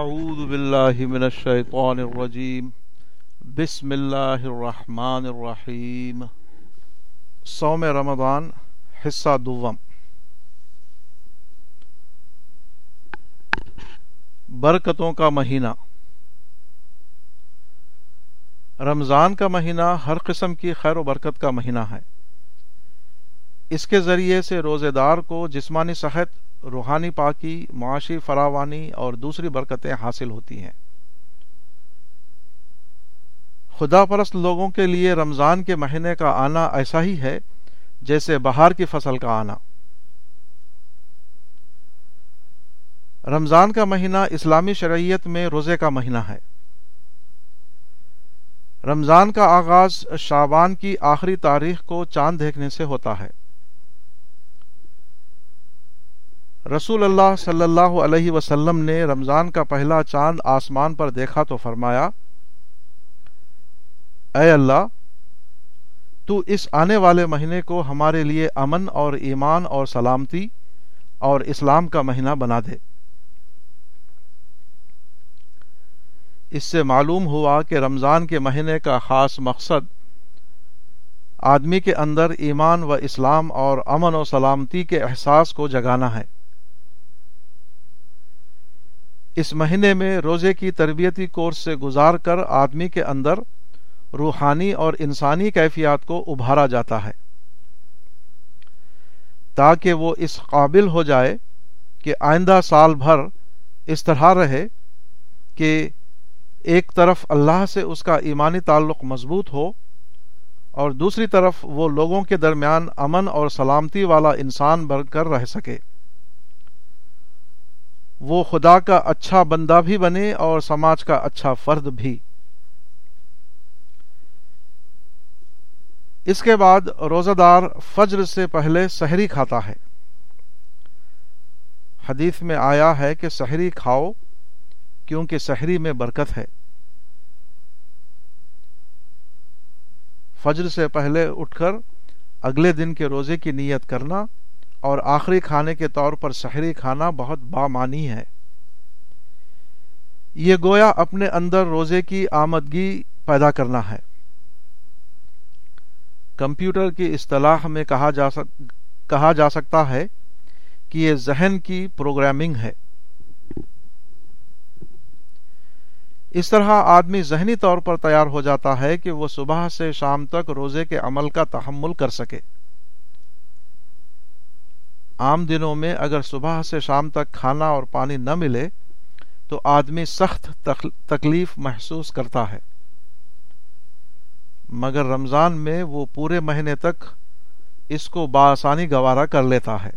اعوذ باللہ من الشیطان الرجیم بسم اللہ الرحمن الرحیم سوم رمضان حصہ دوم. برکتوں کا مہینہ. رمضان کا مہینہ ہر قسم کی خیر و برکت کا مہینہ ہے. اس کے ذریعے سے روزے دار کو جسمانی صحت روحانی پاکی، معاشی فراوانی اور دوسری برکتیں حاصل ہوتی ہیں۔ خدا پرست لوگوں کے لیے رمضان کے مہینے کا آنا ایسا ہی ہے جیسے بہار کی فصل کا آنا۔ رمضان کا مہینہ اسلامی شرعیت میں روزے کا مہینہ ہے۔ رمضان کا آغاز شابان کی آخری تاریخ کو چاند دیکھنے سے ہوتا ہے۔ رسول اللہ صلی اللہ علیہ وسلم نے رمضان کا پہلا چاند آسمان پر دیکھا تو فرمایا، اے اللہ، تو اس آنے والے مہینے کو ہمارے لیے امن اور ایمان اور سلامتی اور اسلام کا مہینہ بنا دے۔ اس سے معلوم ہوا کہ رمضان کے مہینے کا خاص مقصد آدمی کے اندر ایمان و اسلام اور امن و سلامتی کے احساس کو جگانا ہے۔ اس مہینے میں روزے کی تربیتی کورس سے گزار کر آدمی کے اندر روحانی اور انسانی کیفیات کو ابھارا جاتا ہے۔ تاکہ وہ اس قابل ہو جائے کہ آئندہ سال بھر اس طرح رہے کہ ایک طرف اللہ سے اس کا ایمانی تعلق مضبوط ہو اور دوسری طرف وہ لوگوں کے درمیان امن اور سلامتی والا انسان بن کر رہ سکے۔ وہ خدا کا اچھا بندہ بھی بنے اور سماج کا اچھا فرد بھی۔ اس کے بعد روزہ دار فجر سے پہلے سحری کھاتا ہے۔ حدیث میں آیا ہے کہ سحری کھاؤ کیونکہ سحری میں برکت ہے۔ فجر سے پہلے اٹھ کر اگلے دن کے روزے کی نیت کرنا اور آخری کھانے کے طور پر سحری کھانا بہت بامانی ہے۔ یہ گویا اپنے اندر روزے کی آمدگی پیدا کرنا ہے۔ کمپیوٹر کی اصطلاح میں کہا جا سک، کہا جا سکتا ہے کہ یہ ذہن کی پروگرامنگ ہے۔ اس طرح آدمی ذہنی طور پر تیار ہو جاتا ہے کہ وہ صبح سے شام تک روزے کے عمل کا تحمل کر سکے۔ عام دنوں میں اگر صبح سے شام تک کھانا اور پانی نہ ملے تو آدمی سخت تکلیف محسوس کرتا ہے۔ مگر رمضان میں وہ پورے مہینے تک اس کو بآسانی گوارا کر لیتا ہے۔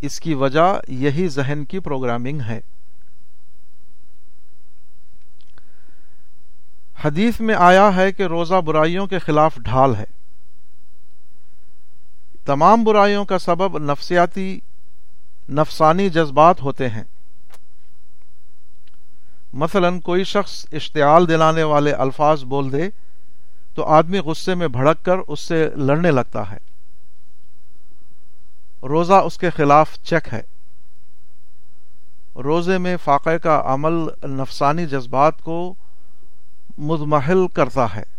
اس کی وجہ یہی ذہن کی پروگرامنگ ہے۔ حدیث میں آیا ہے کہ روزہ برائیوں کے خلاف ڈھال ہے۔ تمام برائیوں کا سبب نفسیاتی، نفسانی جذبات ہوتے ہیں۔ مثلا کوئی شخص اشتعال دلانے والے الفاظ بول دے تو آدمی غصے میں بھڑک کر اس سے لڑنے لگتا ہے۔ روزہ اس کے خلاف چیک ہے۔ روزے میں فاقے کا عمل نفسانی جذبات کو مزمحل کرتا ہے۔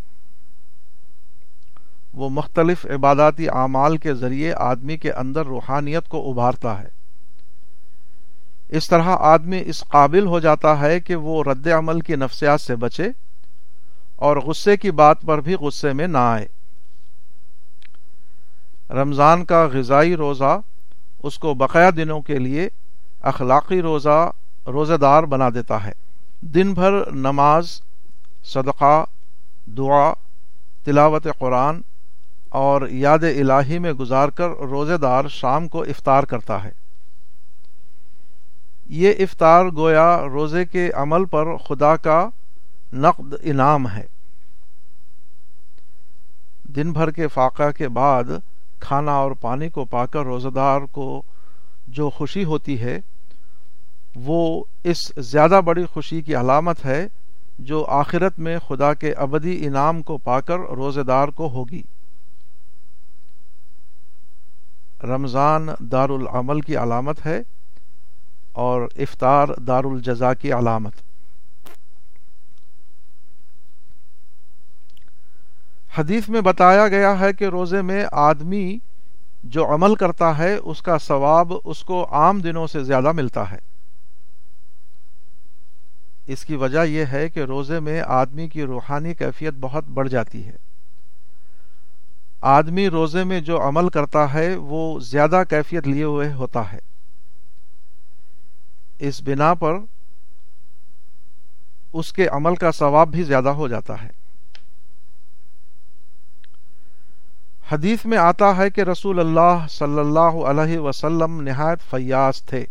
وہ مختلف عباداتی اعمال کے ذریعے آدمی کے اندر روحانیت کو ابھارتا ہے۔ اس طرح آدمی اس قابل ہو جاتا ہے کہ وہ رد عمل کی نفسیات سے بچے اور غصے کی بات پر بھی غصے میں نہ آئے۔ رمضان کا غذائی روزہ اس کو بقایا دنوں کے لیے اخلاقی روزہ روزہ دار بنا دیتا ہے۔ دن بھر نماز، صدقہ، دعا، تلاوت قرآن اور یاد الہی میں گزار کر روزے دار شام کو افطار کرتا ہے۔ یہ افطار گویا روزے کے عمل پر خدا کا نقد انعام ہے۔ دن بھر کے فاقہ کے بعد کھانا اور پانی کو پا کر روزہ دار کو جو خوشی ہوتی ہے، وہ اس زیادہ بڑی خوشی کی علامت ہے جو آخرت میں خدا کے ابدی انعام کو پا کر روزے دار کو ہوگی۔ رمضان دار العمل کی علامت ہے اور افطار دار الجزا کی علامت۔ حدیث میں بتایا گیا ہے کہ روزے میں آدمی جو عمل کرتا ہے، اس کا ثواب اس کو عام دنوں سے زیادہ ملتا ہے۔ اس کی وجہ یہ ہے کہ روزے میں آدمی کی روحانی کیفیت بہت بڑھ جاتی ہے۔ آدمی روزے میں جو عمل کرتا ہے، وہ زیادہ کیفیت لیے ہوئے ہوتا ہے۔ اس بنا پر اس کے عمل کا ثواب بھی زیادہ ہو جاتا ہے۔ حدیث میں آتا ہے کہ رسول اللہ صلی اللہ علیہ وسلم نہایت فیاض تھے۔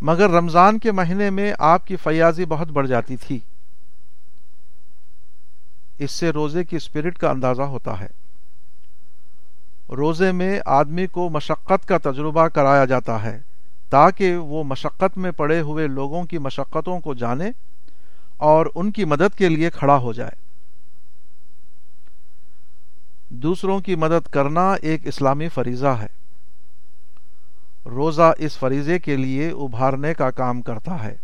مگر رمضان کے مہینے میں آپ کی فیاضی بہت بڑھ جاتی تھی۔ اس سے روزے کی اسپرٹ کا اندازہ ہوتا ہے۔ روزے میں آدمی کو مشقت کا تجربہ کرایا جاتا ہے، تاکہ وہ مشقت میں پڑے ہوئے لوگوں کی مشقتوں کو جانے اور ان کی مدد کے لیے کھڑا ہو جائے۔ دوسروں کی مدد کرنا ایک اسلامی فریضہ ہے۔ روزہ اس فریضے کے لیے ابھارنے کا کام کرتا ہے۔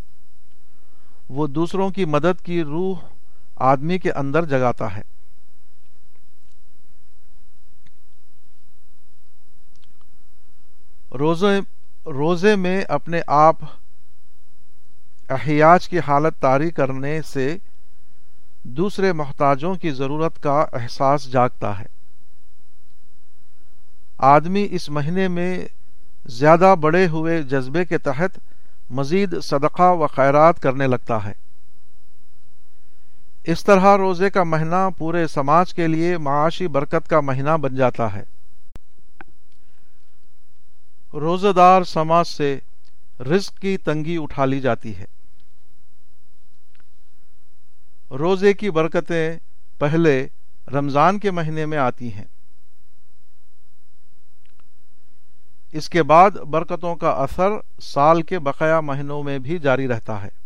وہ دوسروں کی مدد کی روح آدمی کے اندر جگاتا ہے۔ روزے روزے میں اپنے آپ احیاج کی حالت طاری کرنے سے دوسرے محتاجوں کی ضرورت کا احساس جاگتا ہے۔ آدمی اس مہینے میں زیادہ بڑے ہوئے جذبے کے تحت مزید صدقہ و خیرات کرنے لگتا ہے۔ اس طرح روزے کا مہینہ پورے سماج کے لیے معاشی برکت کا مہینہ بن جاتا ہے۔ روزہ دار سماج سے رزق کی تنگی اٹھا لی جاتی ہے۔ روزے کی برکتیں پہلے رمضان کے مہینے میں آتی ہیں۔ اس کے بعد برکتوں کا اثر سال کے بقایا مہینوں میں بھی جاری رہتا ہے۔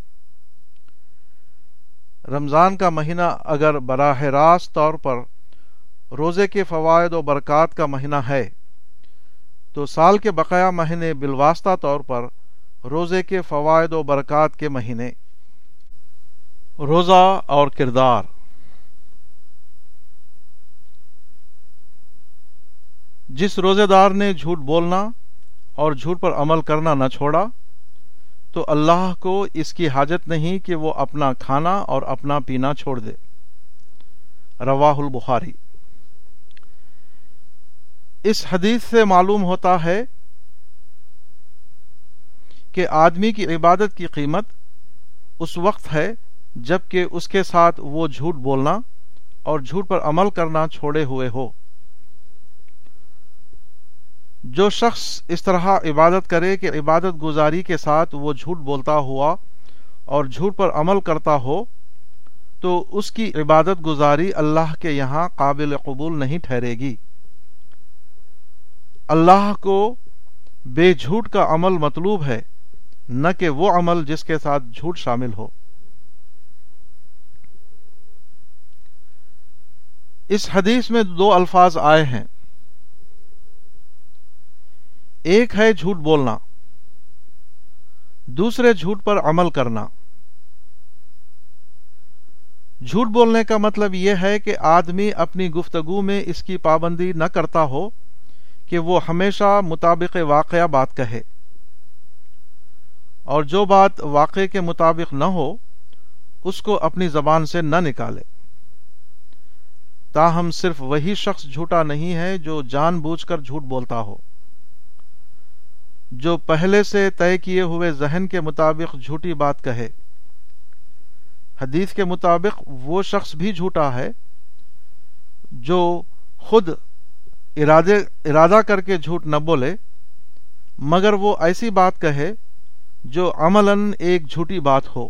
رمضان کا مہینہ اگر براہ راست طور پر روزے کے فوائد و برکات کا مہینہ ہے، تو سال کے بقایا مہینے بالواسطہ طور پر روزے کے فوائد و برکات کے مہینے۔ روزہ اور کردار۔ جس روزے دار نے جھوٹ بولنا اور جھوٹ پر عمل کرنا نہ چھوڑا تو اللہ کو اس کی حاجت نہیں کہ وہ اپنا کھانا اور اپنا پینا چھوڑ دے۔ رواہ البخاری۔ اس حدیث سے معلوم ہوتا ہے کہ آدمی کی عبادت کی قیمت اس وقت ہے جبکہ اس کے ساتھ وہ جھوٹ بولنا اور جھوٹ پر عمل کرنا چھوڑے ہوئے ہو۔ جو شخص اس طرح عبادت کرے کہ عبادت گزاری کے ساتھ وہ جھوٹ بولتا ہوا اور جھوٹ پر عمل کرتا ہو، تو اس کی عبادت گزاری اللہ کے یہاں قابل قبول نہیں ٹھہرے گی۔ اللہ کو بے جھوٹ کا عمل مطلوب ہے، نہ کہ وہ عمل جس کے ساتھ جھوٹ شامل ہو۔ اس حدیث میں دو الفاظ آئے ہیں۔ ایک ہے جھوٹ بولنا، دوسرے جھوٹ پر عمل کرنا۔ جھوٹ بولنے کا مطلب یہ ہے کہ آدمی اپنی گفتگو میں اس کی پابندی نہ کرتا ہو کہ وہ ہمیشہ مطابق واقعہ بات کہے۔ اور جو بات واقع کے مطابق نہ ہو، اس کو اپنی زبان سے نہ نکالے۔ تاہم صرف وہی شخص جھوٹا نہیں ہے جو جان بوجھ کر جھوٹ بولتا ہو۔ جو پہلے سے طے کیے ہوئے ذہن کے مطابق جھوٹی بات کہے۔ حدیث کے مطابق وہ شخص بھی جھوٹا ہے جو خود ارادے، ارادہ کر کے جھوٹ نہ بولے، مگر وہ ایسی بات کہے جو عملاً ایک جھوٹی بات ہو۔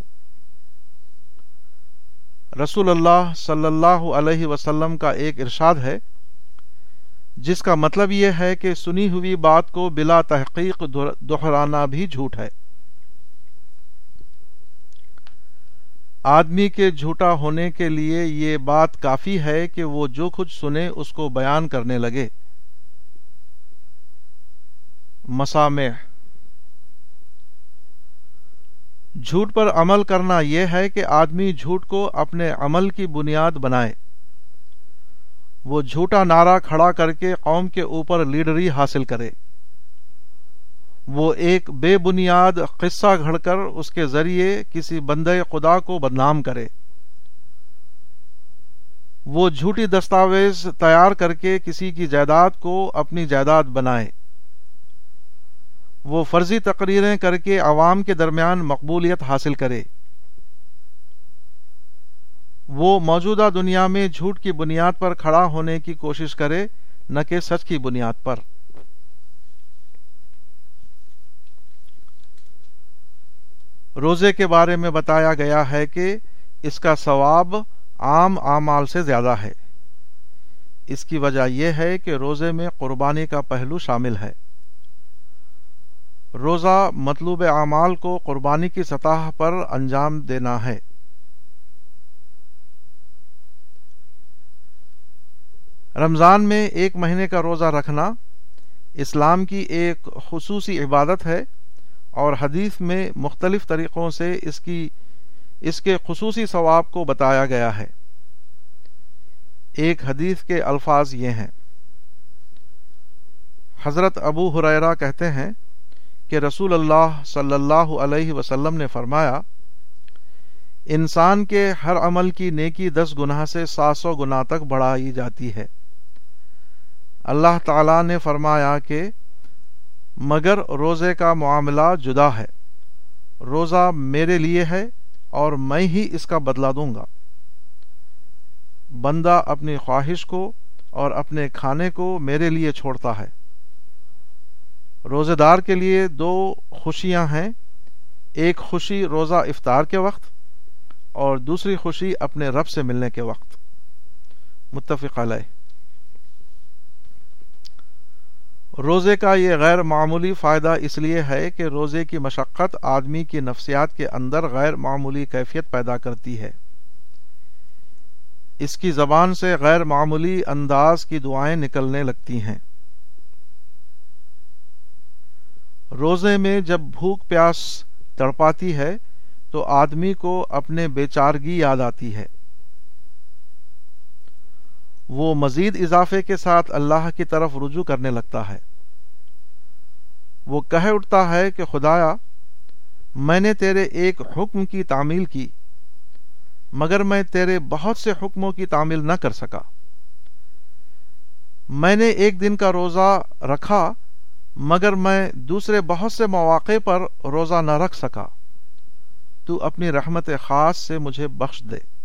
رسول اللہ صلی اللہ علیہ وسلم کا ایک ارشاد ہے جس کا مطلب یہ ہے کہ سنی ہوئی بات کو بلا تحقیق دہرانا بھی جھوٹ ہے۔ آدمی کے جھوٹا ہونے کے لیے یہ بات کافی ہے کہ وہ جو کچھ سنے اس کو بیان کرنے لگے۔ مسامع۔ جھوٹ پر عمل کرنا یہ ہے کہ آدمی جھوٹ کو اپنے عمل کی بنیاد بنائے۔ وہ جھوٹا نعرہ کھڑا کر کے قوم کے اوپر لیڈری حاصل کرے۔ وہ ایک بے بنیاد قصہ گھڑ کر اس کے ذریعے کسی بندے خدا کو بدنام کرے۔ وہ جھوٹی دستاویز تیار کر کے کسی کی جائیداد کو اپنی جائیداد بنائے۔ وہ فرضی تقریریں کر کے عوام کے درمیان مقبولیت حاصل کرے۔ وہ موجودہ دنیا میں جھوٹ کی بنیاد پر کھڑا ہونے کی کوشش کرے، نہ کہ سچ کی بنیاد پر۔ روزے کے بارے میں بتایا گیا ہے کہ اس کا ثواب عام اعمال سے زیادہ ہے۔ اس کی وجہ یہ ہے کہ روزے میں قربانی کا پہلو شامل ہے۔ روزہ مطلوب اعمال کو قربانی کی سطح پر انجام دینا ہے۔ رمضان میں ایک مہینے کا روزہ رکھنا اسلام کی ایک خصوصی عبادت ہے اور حدیث میں مختلف طریقوں سے اس کی اس کے خصوصی ثواب کو بتایا گیا ہے۔ ایک حدیث کے الفاظ یہ ہیں۔ حضرت ابو حریرا کہتے ہیں کہ رسول اللہ صلی اللہ علیہ وسلم نے فرمایا، انسان کے ہر عمل کی نیکی دس گناہ سے سات سو گنا تک بڑھائی جاتی ہے۔ اللہ تعالی نے فرمایا کہ مگر روزے کا معاملہ جدا ہے، روزہ میرے لیے ہے اور میں ہی اس کا بدلا دوں گا۔ بندہ اپنی خواہش کو اور اپنے کھانے کو میرے لیے چھوڑتا ہے۔ روزے دار کے لیے دو خوشیاں ہیں، ایک خوشی روزہ افطار کے وقت اور دوسری خوشی اپنے رب سے ملنے کے وقت۔ متفق علیہ۔ روزے کا یہ غیر معمولی فائدہ اس لیے ہے کہ روزے کی مشقت آدمی کی نفسیات کے اندر غیر معمولی کیفیت پیدا کرتی ہے۔ اس کی زبان سے غیر معمولی انداز کی دعائیں نکلنے لگتی ہیں۔ روزے میں جب بھوک پیاس تڑپاتی ہے تو آدمی کو اپنے بیچارگی یاد آتی ہے۔ وہ مزید اضافے کے ساتھ اللہ کی طرف رجوع کرنے لگتا ہے۔ وہ کہہ اٹھتا ہے کہ خدایا، میں نے تیرے ایک حکم کی تعمیل کی، مگر میں تیرے بہت سے حکموں کی تعمیل نہ کر سکا۔ میں نے ایک دن کا روزہ رکھا، مگر میں دوسرے بہت سے مواقع پر روزہ نہ رکھ سکا۔ تو اپنی رحمت خاص سے مجھے بخش دے۔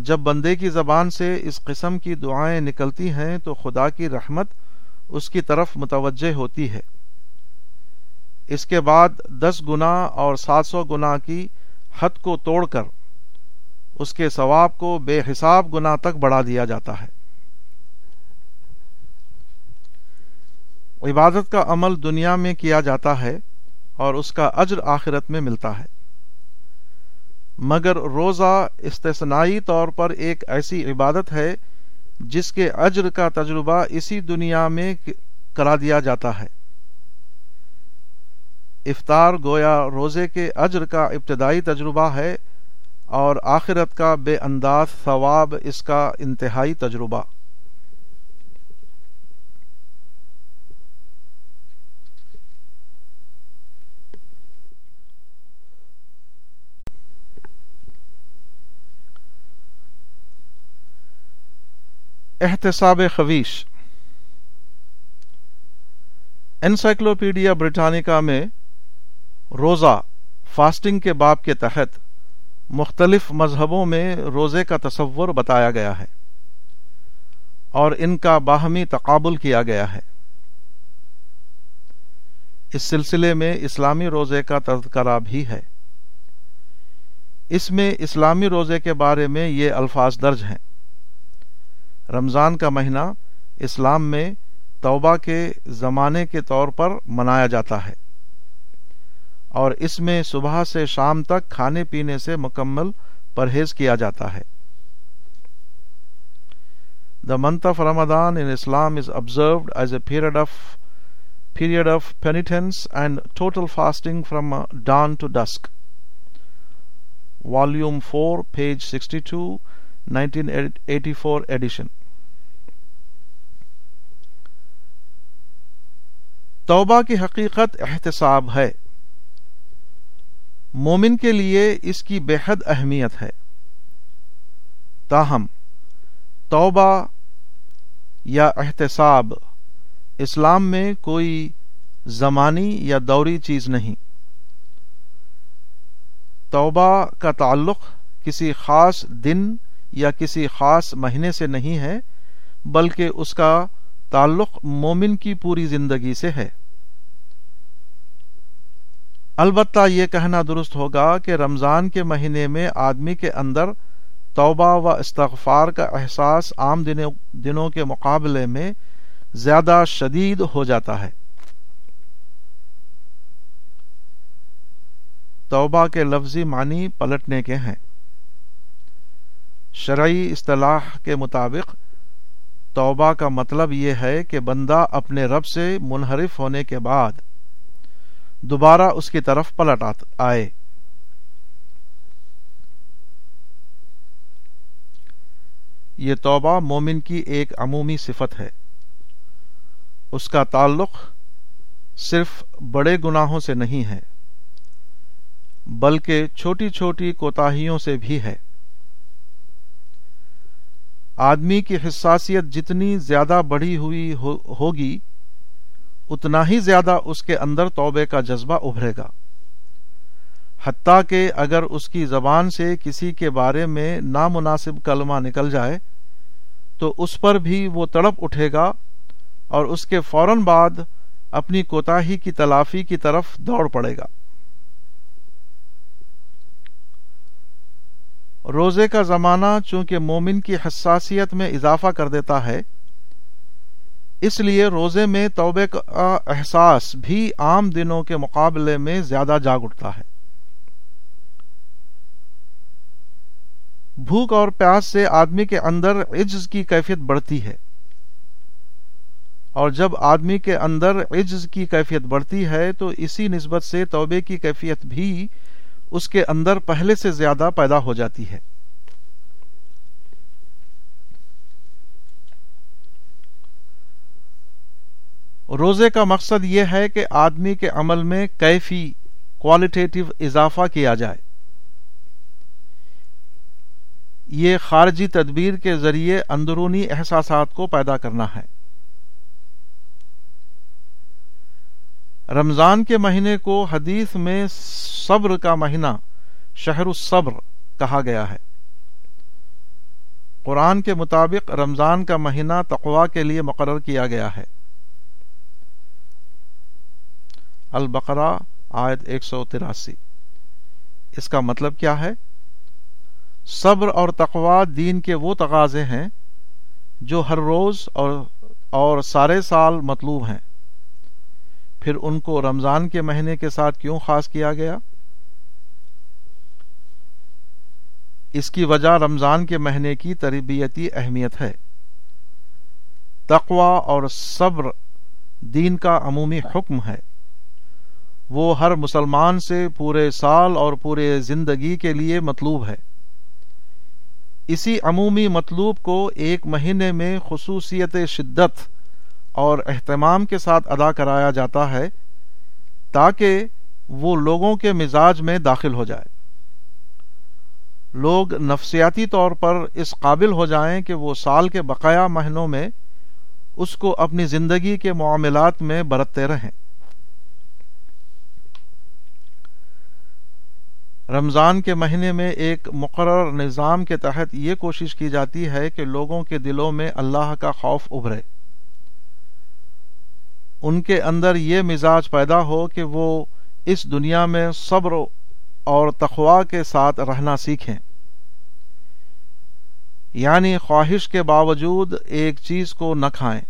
جب بندے کی زبان سے اس قسم کی دعائیں نکلتی ہیں تو خدا کی رحمت اس کی طرف متوجہ ہوتی ہے۔ اس کے بعد دس گنا اور سات سو گنا کی حد کو توڑ کر اس کے ثواب کو بے حساب گنا تک بڑھا دیا جاتا ہے۔ عبادت کا عمل دنیا میں کیا جاتا ہے اور اس کا اجر آخرت میں ملتا ہے۔ مگر روزہ استثنائی طور پر ایک ایسی عبادت ہے جس کے اجر کا تجربہ اسی دنیا میں کرا دیا جاتا ہے۔ افطار گویا روزے کے اجر کا ابتدائی تجربہ ہے اور آخرت کا بے انداز ثواب اس کا انتہائی تجربہ۔ احتساب خویش انسائکلوپیڈیا برٹانیکا میں روزہ فاسٹنگ کے باب کے تحت مختلف مذہبوں میں روزے کا تصور بتایا گیا ہے اور ان کا باہمی تقابل کیا گیا ہے۔ اس سلسلے میں اسلامی روزے کا تذکرہ بھی ہے۔ اس میں اسلامی روزے کے بارے میں یہ الفاظ درج ہیں۔ رمضان کا مہینہ اسلام میں توبہ کے زمانے کے طور پر منایا جاتا ہے۔ اور اس میں صبح سے شام تک کھانے پینے سے مکمل پرہیز کیا جاتا ہے۔ The month of Ramadan in Islam is observed as a period of period of penitence and total fasting from dawn to dusk volume four page sixty two 1984 edition. توبہ کی حقیقت احتساب ہے۔ مومن کے لیے اس کی بے حد اہمیت ہے۔ تاہم، توبہ یا احتساب اسلام میں کوئی زمانی یا دوری چیز نہیں۔ توبہ کا تعلق کسی خاص دن یا کسی خاص مہینے سے نہیں ہے، بلکہ اس کا تعلق مومن کی پوری زندگی سے ہے۔ البتہ یہ کہنا درست ہوگا کہ رمضان کے مہینے میں آدمی کے اندر توبہ و استغفار کا احساس عام دنوں کے مقابلے میں زیادہ شدید ہو جاتا ہے۔ توبہ کے لفظی معنی پلٹنے کے ہیں۔ شرعی اصطلاح کے مطابق توبہ کا مطلب یہ ہے کہ بندہ اپنے رب سے منحرف ہونے کے بعد دوبارہ اس کی طرف پلٹ آئے۔ یہ توبہ مومن کی ایک عمومی صفت ہے۔ اس کا تعلق صرف بڑے گناہوں سے نہیں ہے، بلکہ چھوٹی چھوٹی کوتاہیوں سے بھی ہے۔ آدمی کی حساسیت جتنی زیادہ بڑھی ہوئی ہوگی، اتنا ہی زیادہ اس کے اندر توبے کا جذبہ ابھرے گا۔ حتیٰ کہ اگر اس کی زبان سے کسی کے بارے میں نامناسب کلمہ نکل جائے، تو اس پر بھی وہ تڑپ اٹھے گا اور اس کے فوراً بعد اپنی کوتاہی کی تلافی کی طرف دوڑ پڑے گا۔ روزے کا زمانہ چونکہ مومن کی حساسیت میں اضافہ کر دیتا ہے، اس لیے روزے میں توبے کا احساس بھی عام دنوں کے مقابلے میں زیادہ جاگ اٹھتا ہے۔ بھوک اور پیاس سے آدمی کے اندر عجز کی کیفیت بڑھتی ہے۔ اور جب آدمی کے اندر عجز کی کیفیت بڑھتی ہے تو اسی نسبت سے توبے کی کیفیت بھی اس کے اندر پہلے سے زیادہ پیدا ہو جاتی ہے۔ روزے کا مقصد یہ ہے کہ آدمی کے عمل میں کیفی کوالٹیٹو اضافہ کیا جائے۔ یہ خارجی تدبیر کے ذریعے اندرونی احساسات کو پیدا کرنا ہے۔ رمضان کے مہینے کو حدیث میں صبر کا مہینہ، شہر الصبر کہا گیا ہے۔ قرآن کے مطابق رمضان کا مہینہ تقوا کے لیے مقرر کیا گیا ہے۔ البقرہ، آیت ایک سو تراسی۔ اس کا مطلب کیا ہے؟ صبر اور تقوا دین کے وہ تقاضے ہیں جو ہر روز اور اور سارے سال مطلوب ہیں۔ پھر ان کو رمضان کے مہینے کے ساتھ کیوں خاص کیا گیا؟ اس کی وجہ رمضان کے مہینے کی تربیتی اہمیت ہے۔ تقوا اور صبر دین کا عمومی حکم ہے۔ وہ ہر مسلمان سے پورے سال اور پورے زندگی کے لیے مطلوب ہے۔ اسی عمومی مطلوب کو ایک مہینے میں خصوصیت شدت اور اہتمام کے ساتھ ادا کرایا جاتا ہے تاکہ وہ لوگوں کے مزاج میں داخل ہو جائے۔ لوگ نفسیاتی طور پر اس قابل ہو جائیں کہ وہ سال کے بقایا مہینوں میں اس کو اپنی زندگی کے معاملات میں برتتے رہیں۔ رمضان کے مہینے میں ایک مقرر نظام کے تحت یہ کوشش کی جاتی ہے کہ لوگوں کے دلوں میں اللہ کا خوف ابھرے۔ ان کے اندر یہ مزاج پیدا ہو کہ وہ اس دنیا میں صبر اور تخوا کے ساتھ رہنا سیکھیں۔ یعنی خواہش کے باوجود ایک چیز کو نہ کھائیں۔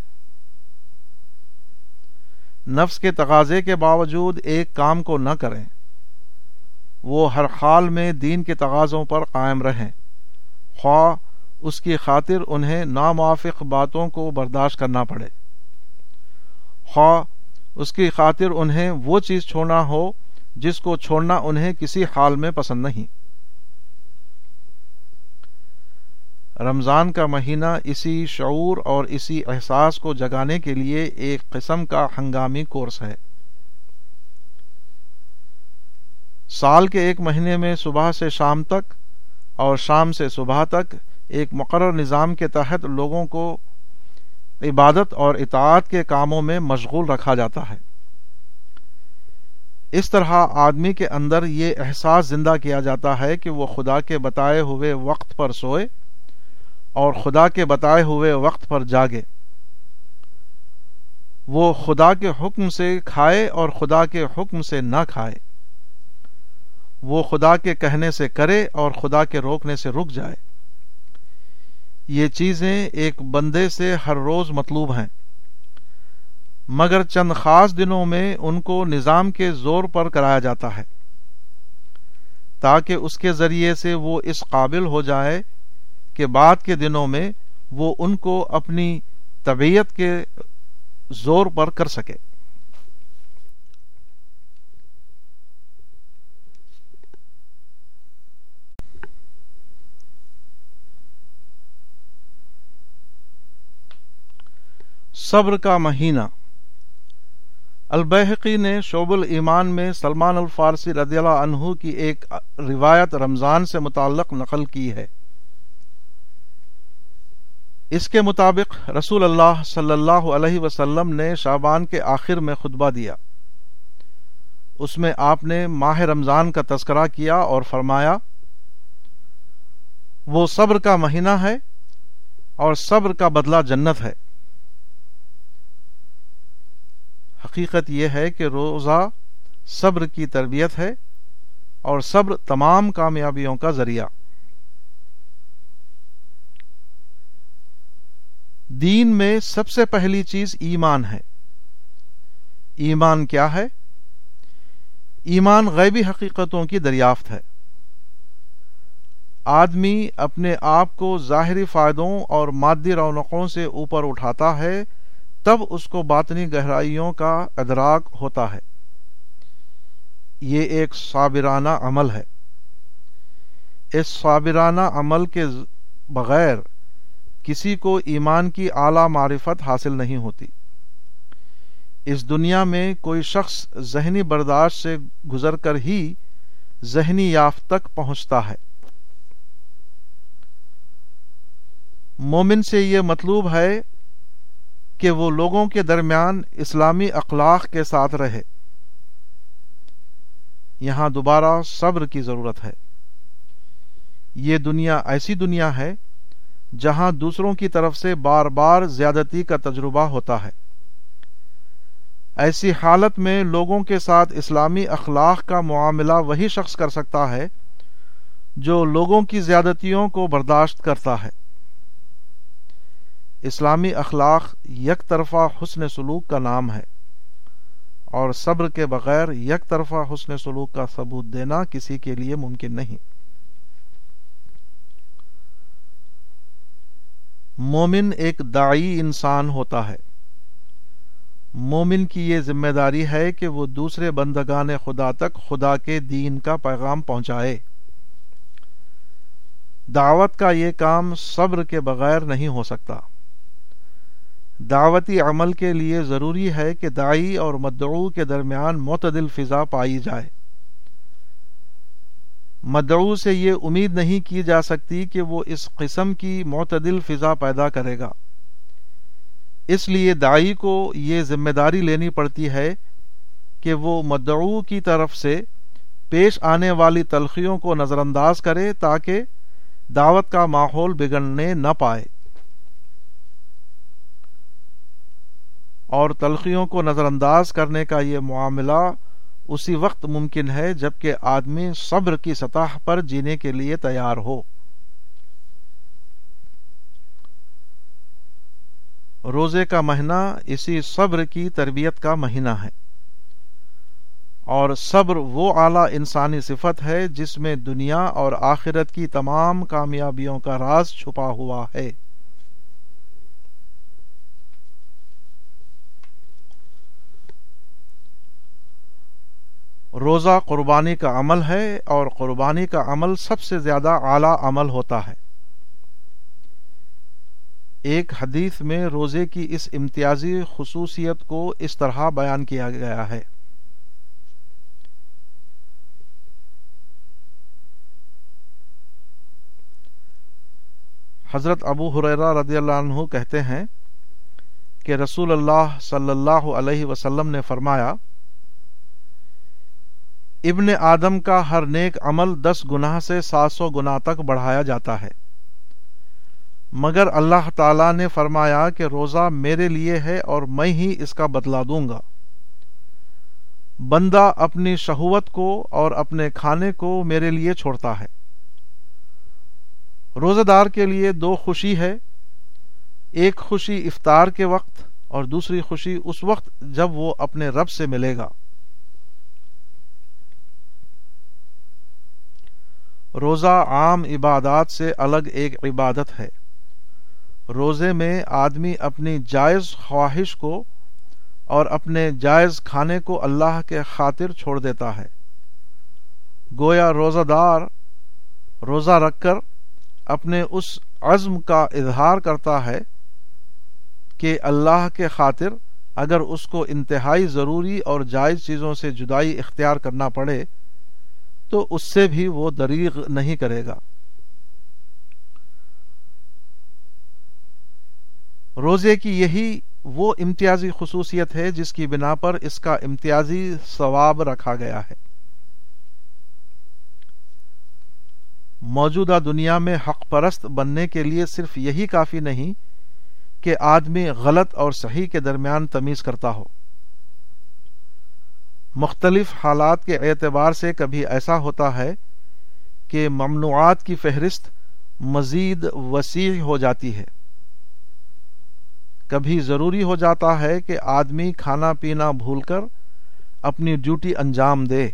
نفس کے تقاضے کے باوجود ایک کام کو نہ کریں۔ وہ ہر حال میں دین کے تقاضوں پر قائم رہیں۔ خواہ اس کی خاطر انہیں ناموافق باتوں کو برداشت کرنا پڑے۔ خواہ اس کی خاطر انہیں وہ چیز چھوڑنا ہو جس کو چھوڑنا انہیں کسی حال میں پسند نہیں۔ رمضان کا مہینہ اسی شعور اور اسی احساس کو جگانے کے لیے ایک قسم کا ہنگامی کورس ہے۔ سال کے ایک مہینے میں صبح سے شام تک اور شام سے صبح تک ایک مقرر نظام کے تحت لوگوں کو عبادت اور اطاعت کے کاموں میں مشغول رکھا جاتا ہے۔ اس طرح آدمی کے اندر یہ احساس زندہ کیا جاتا ہے کہ وہ خدا کے بتائے ہوئے وقت پر سوئے اور خدا کے بتائے ہوئے وقت پر جاگے۔ وہ خدا کے حکم سے کھائے اور خدا کے حکم سے نہ کھائے۔ وہ خدا کے کہنے سے کرے اور خدا کے روکنے سے رک جائے۔ یہ چیزیں ایک بندے سے ہر روز مطلوب ہیں۔ مگر چند خاص دنوں میں ان کو نظام کے زور پر کرایا جاتا ہے، تاکہ اس کے ذریعے سے وہ اس قابل ہو جائے کہ بعد کے دنوں میں وہ ان کو اپنی طبیعت کے زور پر کر سکے۔ صبر کا مہینہ۔ البحقی نے شعب الایمان میں سلمان الفارسی رضی اللہ عنہ کی ایک روایت رمضان سے متعلق نقل کی ہے۔ اس کے مطابق رسول اللہ صلی اللہ علیہ وسلم نے شابان کے آخر میں خطبہ دیا۔ اس میں آپ نے ماہ رمضان کا تذکرہ کیا اور فرمایا، وہ صبر کا مہینہ ہے اور صبر کا بدلہ جنت ہے۔ حقیقت یہ ہے کہ روزہ صبر کی تربیت ہے اور صبر تمام کامیابیوں کا ذریعہ۔ دین میں سب سے پہلی چیز ایمان ہے۔ ایمان کیا ہے؟ ایمان غیبی حقیقتوں کی دریافت ہے۔ آدمی اپنے آپ کو ظاہری فائدوں اور مادی رونقوں سے اوپر اٹھاتا ہے تب اس کو باطنی گہرائیوں کا ادراک ہوتا ہے۔ یہ ایک صابرانہ عمل ہے۔ اس صابرانہ عمل کے بغیر کسی کو ایمان کی اعلی معرفت حاصل نہیں ہوتی۔ اس دنیا میں کوئی شخص ذہنی برداشت سے گزر کر ہی ذہنی یافت تک پہنچتا ہے۔ مومن سے یہ مطلوب ہے کہ وہ لوگوں کے درمیان اسلامی اخلاق کے ساتھ رہے۔ یہاں دوبارہ صبر کی ضرورت ہے۔ یہ دنیا ایسی دنیا ہے جہاں دوسروں کی طرف سے بار بار زیادتی کا تجربہ ہوتا ہے۔ ایسی حالت میں لوگوں کے ساتھ اسلامی اخلاق کا معاملہ وہی شخص کر سکتا ہے جو لوگوں کی زیادتیوں کو برداشت کرتا ہے۔ اسلامی اخلاق یک طرفہ حسن سلوک کا نام ہے اور صبر کے بغیر یک طرفہ حسن سلوک کا ثبوت دینا کسی کے لیے ممکن نہیں۔ مومن ایک دائی انسان ہوتا ہے۔ مومن کی یہ ذمہ داری ہے کہ وہ دوسرے بندگان خدا تک خدا کے دین کا پیغام پہنچائے۔ دعوت کا یہ کام صبر کے بغیر نہیں ہو سکتا۔ دعوتی عمل کے لیے ضروری ہے کہ دائی اور مدعو کے درمیان معتدل فضا پائی جائے۔ مدعو سے یہ امید نہیں کی جا سکتی کہ وہ اس قسم کی معتدل فضا پیدا کرے گا۔ اس لیے دائی کو یہ ذمہ داری لینی پڑتی ہے کہ وہ مدعو کی طرف سے پیش آنے والی تلخیوں کو نظر انداز کرے تاکہ دعوت کا ماحول بگڑنے نہ پائے۔ اور تلخیوں کو نظر انداز کرنے کا یہ معاملہ اسی وقت ممکن ہے جبکہ آدمی صبر کی سطح پر جینے کے لیے تیار ہو۔ روزے کا مہینہ اسی صبر کی تربیت کا مہینہ ہے۔ اور صبر وہ اعلی انسانی صفت ہے جس میں دنیا اور آخرت کی تمام کامیابیوں کا راز چھپا ہوا ہے۔ روزہ قربانی کا عمل ہے اور قربانی کا عمل سب سے زیادہ اعلی عمل ہوتا ہے۔ ایک حدیث میں روزے کی اس امتیازی خصوصیت کو اس طرح بیان کیا گیا ہے۔ حضرت ابو حریرہ رضی اللہ عنہ کہتے ہیں کہ رسول اللہ صلی اللہ علیہ وسلم نے فرمایا ابن آدم کا ہر نیک عمل دس گناہ سے سات سو گنا تک بڑھایا جاتا ہے۔ مگر اللہ تعالی نے فرمایا کہ روزہ میرے لیے ہے اور میں ہی اس کا بدلا دوں گا۔ بندہ اپنی شہوت کو اور اپنے کھانے کو میرے لیے چھوڑتا ہے۔ روزہ دار کے لیے دو خوشی ہے، ایک خوشی افطار کے وقت اور دوسری خوشی اس وقت جب وہ اپنے رب سے ملے گا۔ روزہ عام عبادات سے الگ ایک عبادت ہے۔ روزے میں آدمی اپنی جائز خواہش کو اور اپنے جائز کھانے کو اللہ کے خاطر چھوڑ دیتا ہے۔ گویا روزہ دار روزہ رکھ کر اپنے اس عزم کا اظہار کرتا ہے کہ اللہ کے خاطر اگر اس کو انتہائی ضروری اور جائز چیزوں سے جدائی اختیار کرنا پڑے تو اس سے بھی وہ دریغ نہیں کرے گا۔ روزے کی یہی وہ امتیازی خصوصیت ہے جس کی بنا پر اس کا امتیازی ثواب رکھا گیا ہے۔ موجودہ دنیا میں حق پرست بننے کے لیے صرف یہی کافی نہیں کہ آدمی غلط اور صحیح کے درمیان تمیز کرتا ہو۔ مختلف حالات کے اعتبار سے کبھی ایسا ہوتا ہے کہ ممنوعات کی فہرست مزید وسیع ہو جاتی ہے۔ کبھی ضروری ہو جاتا ہے کہ آدمی کھانا پینا بھول کر اپنی ڈیوٹی انجام دے۔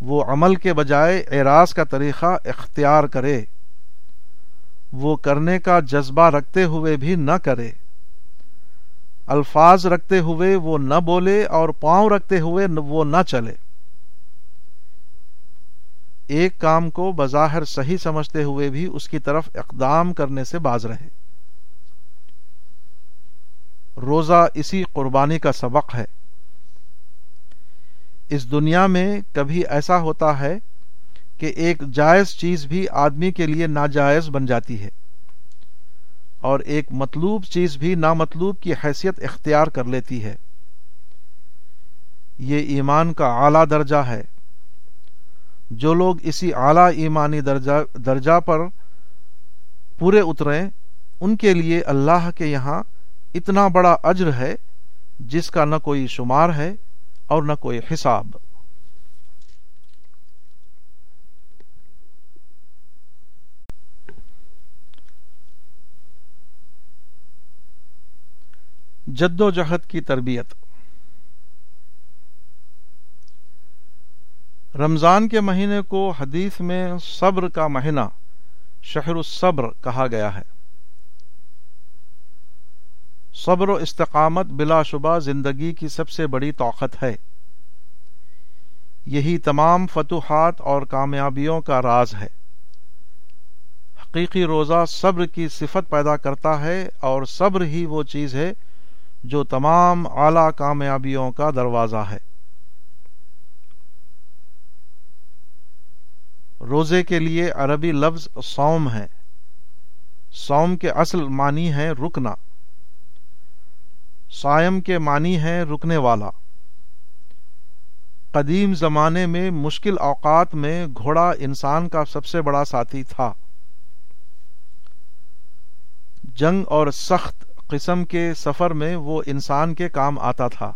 وہ عمل کے بجائے اعراض کا طریقہ اختیار کرے۔ وہ کرنے کا جذبہ رکھتے ہوئے بھی نہ کرے۔ الفاظ رکھتے ہوئے وہ نہ بولے اور پاؤں رکھتے ہوئے وہ نہ چلے۔ ایک کام کو بظاہر صحیح سمجھتے ہوئے بھی اس کی طرف اقدام کرنے سے باز رہے۔ روزہ اسی قربانی کا سبق ہے۔ اس دنیا میں کبھی ایسا ہوتا ہے کہ ایک جائز چیز بھی آدمی کے لیے ناجائز بن جاتی ہے۔ اور ایک مطلوب چیز بھی نامطلوب کی حیثیت اختیار کر لیتی ہے۔ یہ ایمان کا اعلی درجہ ہے۔ جو لوگ اسی اعلی ایمانی درجہ درجہ پر پورے اتریں، ان کے لیے اللہ کے یہاں اتنا بڑا اجر ہے جس کا نہ کوئی شمار ہے اور نہ کوئی حساب۔ جد و جہد کی تربیت۔ رمضان کے مہینے کو حدیث میں صبر کا مہینہ شہر الصبر کہا گیا ہے۔ صبر و استقامت بلا شبہ زندگی کی سب سے بڑی طاقت ہے۔ یہی تمام فتوحات اور کامیابیوں کا راز ہے۔ حقیقی روزہ صبر کی صفت پیدا کرتا ہے اور صبر ہی وہ چیز ہے جو تمام اعلی کامیابیوں کا دروازہ ہے۔ روزے کے لیے عربی لفظ سوم ہے۔ سوم کے اصل معنی ہے رکنا۔ سائم کے معنی ہے رکنے والا۔ قدیم زمانے میں مشکل اوقات میں گھوڑا انسان کا سب سے بڑا ساتھی تھا۔ جنگ اور سخت قسم کے سفر میں وہ انسان کے کام آتا تھا۔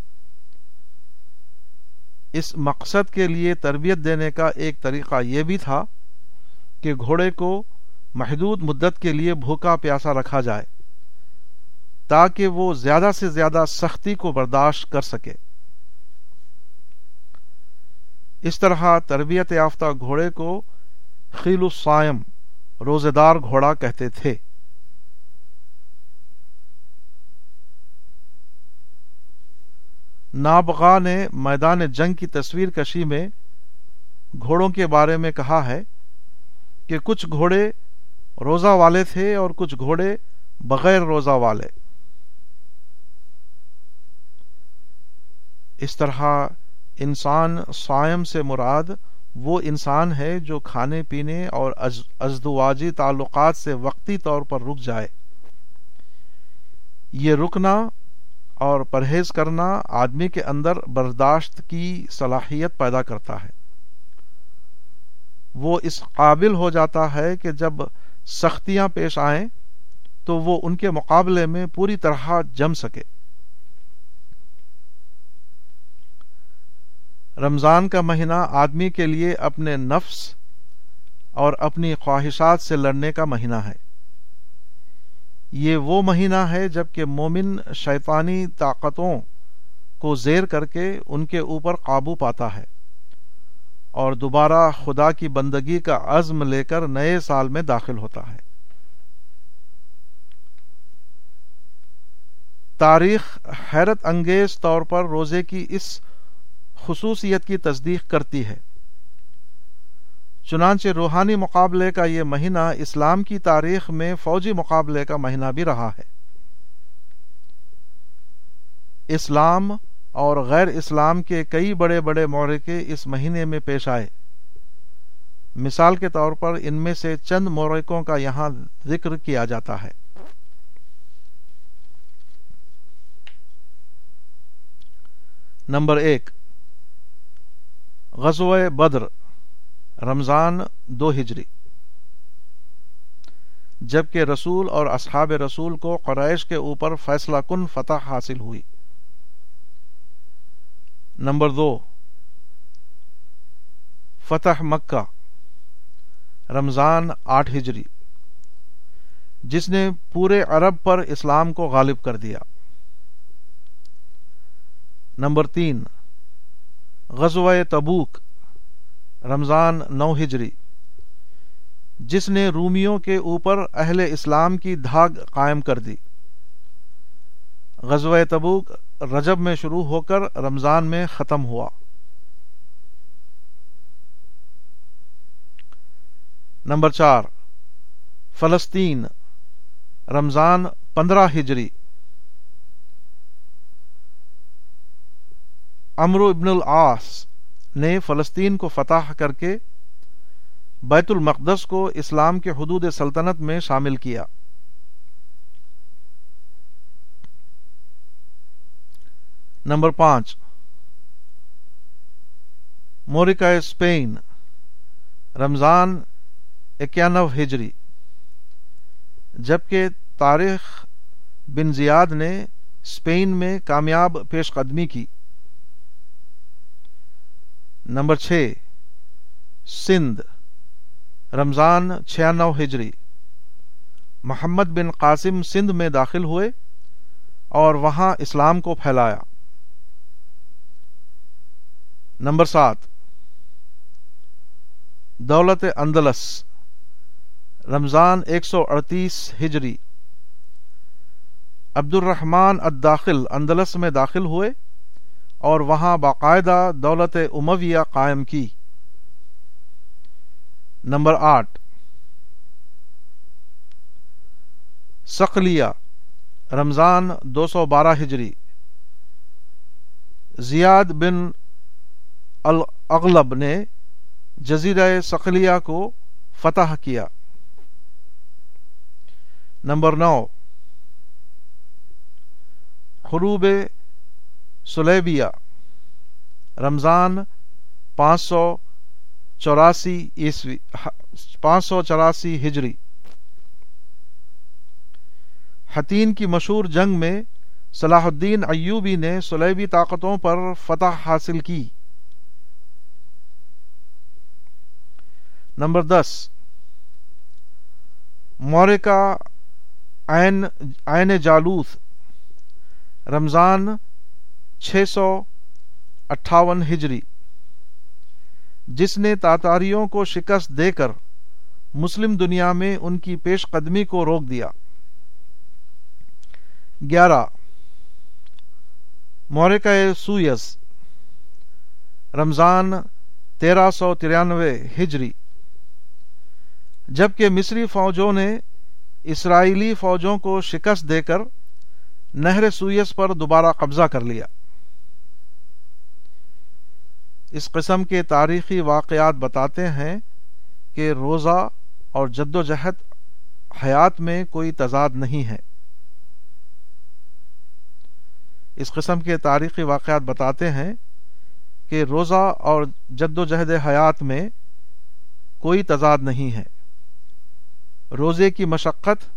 اس مقصد کے لیے تربیت دینے کا ایک طریقہ یہ بھی تھا کہ گھوڑے کو محدود مدت کے لیے بھوکا پیاسا رکھا جائے تاکہ وہ زیادہ سے زیادہ سختی کو برداشت کر سکے۔ اس طرح تربیت یافتہ گھوڑے کو خیل السائم روزے دار گھوڑا کہتے تھے۔ نابغا نے میدان جنگ کی تصویر کشی میں گھوڑوں کے بارے میں کہا ہے کہ کچھ گھوڑے روزہ والے تھے اور کچھ گھوڑے بغیر روزہ والے۔ اس طرح انسان سائم سے مراد وہ انسان ہے جو کھانے پینے اور ازدواجی تعلقات سے وقتی طور پر رک جائے۔ یہ رکنا اور پرہیز کرنا آدمی کے اندر برداشت کی صلاحیت پیدا کرتا ہے۔ وہ اس قابل ہو جاتا ہے کہ جب سختیاں پیش آئیں تو وہ ان کے مقابلے میں پوری طرح جم سکے۔ رمضان کا مہینہ آدمی کے لیے اپنے نفس اور اپنی خواہشات سے لڑنے کا مہینہ ہے۔ یہ وہ مہینہ ہے جبکہ مومن شیطانی طاقتوں کو زیر کر کے ان کے اوپر قابو پاتا ہے اور دوبارہ خدا کی بندگی کا عزم لے کر نئے سال میں داخل ہوتا ہے۔ تاریخ حیرت انگیز طور پر روزے کی اس خصوصیت کی تصدیق کرتی ہے۔ چنانچہ روحانی مقابلے کا یہ مہینہ اسلام کی تاریخ میں فوجی مقابلے کا مہینہ بھی رہا ہے۔ اسلام اور غیر اسلام کے کئی بڑے بڑے مورکے اس مہینے میں پیش آئے۔ مثال کے طور پر ان میں سے چند مورکوں کا یہاں ذکر کیا جاتا ہے۔ نمبر ایک، غزوہ بدر۔ رمضان دو ہجری۔ جبکہ رسول اور اصحاب رسول کو قریش کے اوپر فیصلہ کن فتح حاصل ہوئی۔ نمبر دو، فتح مکہ، رمضان آٹھ ہجری۔ جس نے پورے عرب پر اسلام کو غالب کر دیا۔ نمبر تین، غزوہ تبوک۔ رمضان نو ہجری۔ جس نے رومیوں کے اوپر اہل اسلام کی دھاگ قائم کر دی۔ غزوہ تبوک رجب میں شروع ہو کر رمضان میں ختم ہوا۔ نمبر چار، فلسطین، رمضان پندرہ ہجری۔ امرو ابن العاص نے فلسطین کو فتح کر کے بیت المقدس کو اسلام کے حدود سلطنت میں شامل کیا۔ نمبر پانچ مورکا اسپین رمضان اکیانو ہجری، جبکہ تاریخ بن زیاد نے اسپین میں کامیاب پیش قدمی کی۔ نمبر چھ، سندھ، رمضان چھیانو ہجری۔ محمد بن قاسم سندھ میں داخل ہوئے اور وہاں اسلام کو پھیلایا۔ نمبر سات، دولت اندلس، رمضان ایک سو اڑتیس ہجری۔ عبد الرحمان الداخل اندلس میں داخل ہوئے۔ اور وہاں باقاعدہ دولت امویہ قائم کی۔ نمبر آٹھ۔ سقلیہ، رمضان دو سو بارہ ہجری۔ زیاد بن الاغلب نے جزیرہ سقلیہ کو فتح کیا۔ نمبر نو۔ خروب سلیبیا رمضان پانچ سو چوراسی عیسوی، پانچ سو چوراسی ہجری۔ حتین کی مشہور جنگ میں صلاح الدین ایوبی نے سلیبی طاقتوں پر فتح حاصل کی۔ نمبر دس مورکا عین جالوث رمضان چھ سو اٹھاون ہجری۔ جس نے تاتاریوں کو شکست دے کر مسلم دنیا میں ان کی پیش قدمی کو روک دیا۔ گیارہ، مورکہ سویس، رمضان تیرہ سو ترانوے ہجری۔ جبکہ مصری فوجوں نے اسرائیلی فوجوں کو شکست دے کر نہر سویس پر دوبارہ قبضہ کر لیا۔ اس قسم کے تاریخی واقعات بتاتے ہیں کہ روزہ اور جد و جہد حیات میں کوئی تضاد نہیں ہے۔ اس قسم کے تاریخی واقعات بتاتے ہیں کہ روزہ اور جد و جہد حیات میں کوئی تضاد نہیں ہے۔ روزے کی مشقت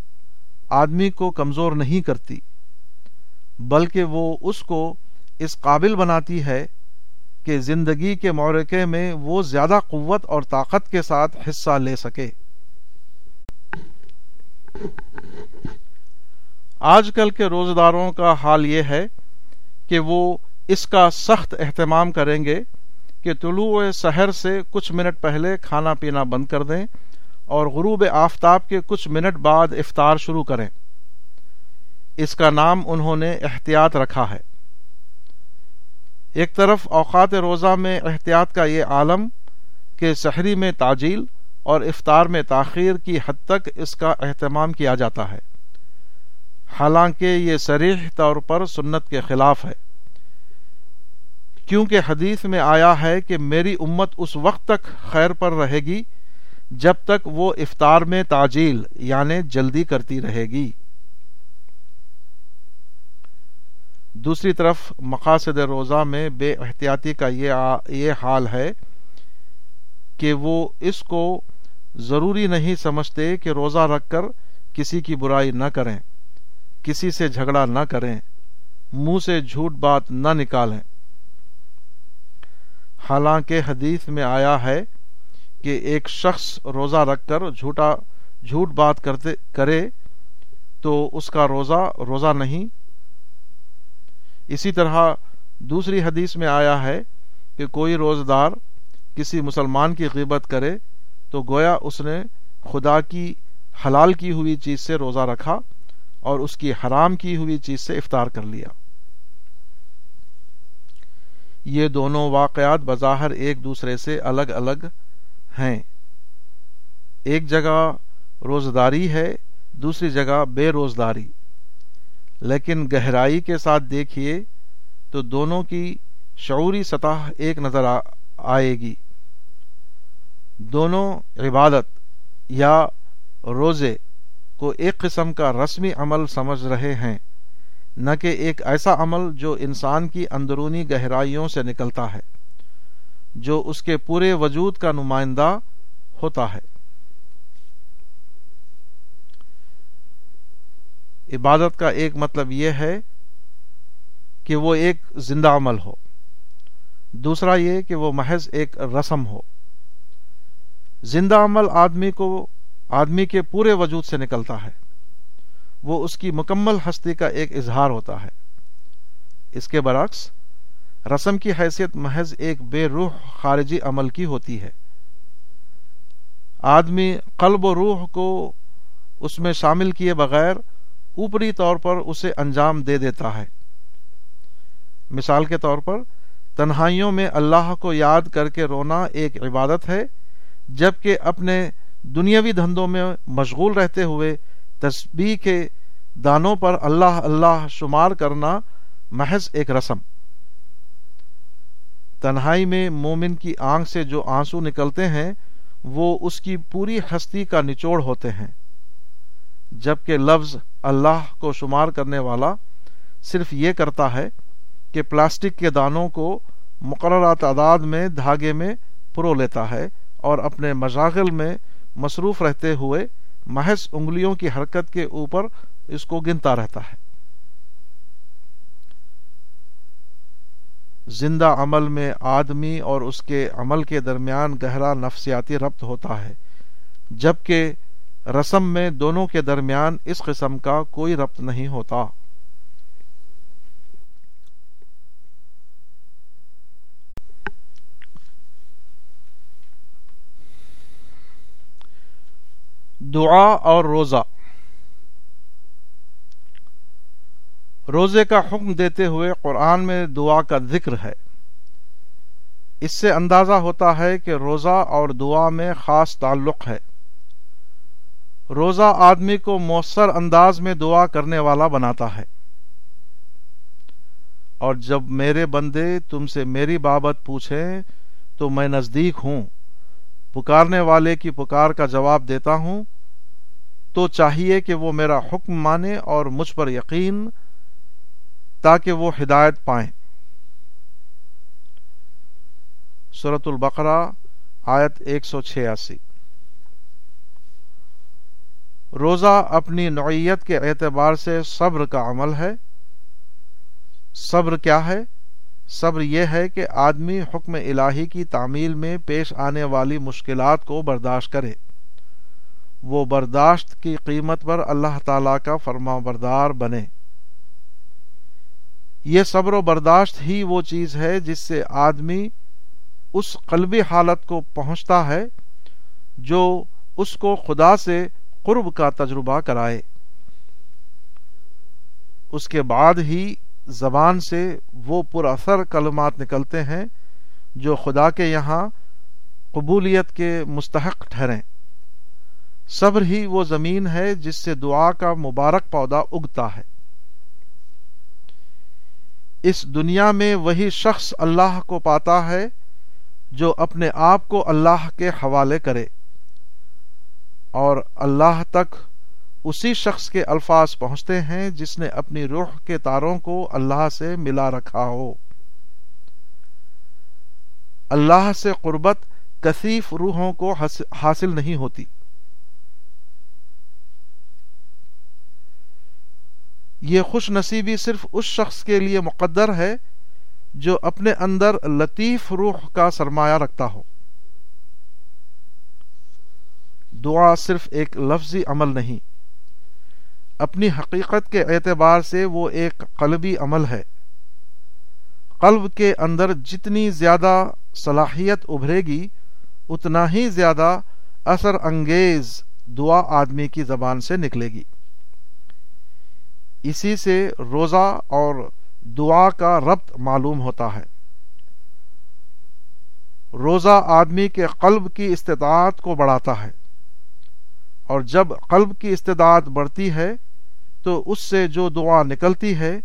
آدمی کو کمزور نہیں کرتی، بلکہ وہ اس کو اس قابل بناتی ہے کہ زندگی کے مورکے میں وہ زیادہ قوت اور طاقت کے ساتھ حصہ لے سکے۔ آج کل کے روزداروں کا حال یہ ہے کہ وہ اس کا سخت اہتمام کریں گے کہ طلوع سحر سے کچھ منٹ پہلے کھانا پینا بند کر دیں اور غروب آفتاب کے کچھ منٹ بعد افطار شروع کریں۔ اس کا نام انہوں نے احتیاط رکھا ہے۔ ایک طرف اوقات روزہ میں احتیاط کا یہ عالم کہ سحری میں تاجیل اور افطار میں تاخیر کی حد تک اس کا اہتمام کیا جاتا ہے۔ حالانکہ یہ سریح طور پر سنت کے خلاف ہے۔ کیونکہ حدیث میں آیا ہے کہ میری امت اس وقت تک خیر پر رہے گی جب تک وہ افطار میں تاجیل یعنی جلدی کرتی رہے گی۔ دوسری طرف مقاصد روزہ میں بے احتیاطی کا یہ حال ہے کہ وہ اس کو ضروری نہیں سمجھتے کہ روزہ رکھ کر کسی کی برائی نہ کریں، کسی سے جھگڑا نہ کریں، منہ سے جھوٹ بات نہ نکالیں۔ حالانکہ حدیث میں آیا ہے کہ ایک شخص روزہ رکھ کر جھوٹا جھوٹ بات کرتے کرے تو اس کا روزہ روزہ نہیں اسی طرح دوسری حدیث میں آیا ہے کہ کوئی روزدار کسی مسلمان کی غیبت کرے تو گویا اس نے خدا کی حلال کی ہوئی چیز سے روزہ رکھا اور اس کی حرام کی ہوئی چیز سے افطار کر لیا۔ یہ دونوں واقعات بظاہر ایک دوسرے سے الگ الگ ہیں۔ ایک جگہ روزداری ہے، دوسری جگہ بے روزداری۔ لیکن گہرائی کے ساتھ دیکھیے تو دونوں کی شعوری سطح ایک نظر آئے گی۔ دونوں عبادت یا روزے کو ایک قسم کا رسمی عمل سمجھ رہے ہیں، نہ کہ ایک ایسا عمل جو انسان کی اندرونی گہرائیوں سے نکلتا ہے، جو اس کے پورے وجود کا نمائندہ ہوتا ہے۔ عبادت کا ایک مطلب یہ ہے کہ وہ ایک زندہ عمل ہو۔ دوسرا یہ کہ وہ محض ایک رسم ہو۔ زندہ عمل آدمی کو، آدمی کے پورے وجود سے نکلتا ہے۔ وہ اس کی مکمل ہستی کا ایک اظہار ہوتا ہے۔ اس کے برعکس، رسم کی حیثیت محض ایک بے روح خارجی عمل کی ہوتی ہے۔ آدمی قلب و روح کو اس میں شامل کیے بغیر اوپری طور پر اسے انجام دے دیتا ہے۔ مثال کے طور پر، تنہائیوں میں اللہ کو یاد کر کے رونا ایک عبادت ہے، جبکہ اپنے دنیاوی دھندوں میں مشغول رہتے ہوئے تسبیح کے دانوں پر اللہ اللہ شمار کرنا محض ایک رسم۔ تنہائی میں مومن کی آنکھ سے جو آنسو نکلتے ہیں، وہ اس کی پوری ہستی کا نچوڑ ہوتے ہیں، جبکہ لفظ اللہ کو شمار کرنے والا صرف یہ کرتا ہے کہ پلاسٹک کے دانوں کو مقررہ تعداد میں، دھاگے میں پرو لیتا ہے اور اپنے مشاغل میں مصروف رہتے ہوئے محض انگلیوں کی حرکت کے اوپر اس کو گنتا رہتا ہے۔ زندہ عمل میں آدمی اور اس کے عمل کے درمیان گہرا نفسیاتی ربط ہوتا ہے، جبکہ رسم میں دونوں کے درمیان اس قسم کا کوئی ربط نہیں ہوتا۔ دعا اور روزہ۔ روزے کا حکم دیتے ہوئے قرآن میں دعا کا ذکر ہے۔ اس سے اندازہ ہوتا ہے کہ روزہ اور دعا میں خاص تعلق ہے۔ روزہ آدمی کو مؤثر انداز میں دعا کرنے والا بناتا ہے۔ اور جب میرے بندے تم سے میری بابت پوچھیں تو میں نزدیک ہوں۔ پکارنے والے کی پکار کا جواب دیتا ہوں۔ تو چاہیے کہ وہ میرا حکم مانے اور مجھ پر یقین تاکہ وہ ہدایت پائیں۔ صورت البقرہ، آیت ایک سو چھیاسی۔ روزہ اپنی نوعیت کے اعتبار سے صبر کا عمل ہے۔ صبر کیا ہے؟ صبر یہ ہے کہ آدمی حکم الہی کی تعمیل میں پیش آنے والی مشکلات کو برداشت کرے۔ وہ برداشت کی قیمت پر اللہ تعالی کا فرما بردار بنے۔ یہ صبر و برداشت ہی وہ چیز ہے جس سے آدمی اس قلبی حالت کو پہنچتا ہے جو اس کو خدا سے قرب کا تجربہ کرائے۔ اس کے بعد ہی زبان سے وہ پر اثر کلمات نکلتے ہیں جو خدا کے یہاں قبولیت کے مستحق ٹھہریں۔ صبر ہی وہ زمین ہے جس سے دعا کا مبارک پودا اگتا ہے۔ اس دنیا میں وہی شخص اللہ کو پاتا ہے جو اپنے آپ کو اللہ کے حوالے کرے۔ اور اللہ تک اسی شخص کے الفاظ پہنچتے ہیں جس نے اپنی روح کے تاروں کو اللہ سے ملا رکھا ہو۔ اللہ سے قربت کثیف روحوں کو حاصل نہیں ہوتی۔ یہ خوش نصیبی صرف اس شخص کے لیے مقدر ہے جو اپنے اندر لطیف روح کا سرمایہ رکھتا ہو۔ دعا صرف ایک لفظی عمل نہیں۔ اپنی حقیقت کے اعتبار سے وہ ایک قلبی عمل ہے۔ قلب کے اندر جتنی زیادہ صلاحیت ابھرے گی، اتنا ہی زیادہ اثر انگیز دعا آدمی کی زبان سے نکلے گی۔ اسی سے روزہ اور دعا کا ربط معلوم ہوتا ہے۔ روزہ آدمی کے قلب کی استطاعت کو بڑھاتا ہے۔ اور جب قلب کی استداد بڑھتی ہے، تو اس سے جو دعا نکلتی ہے،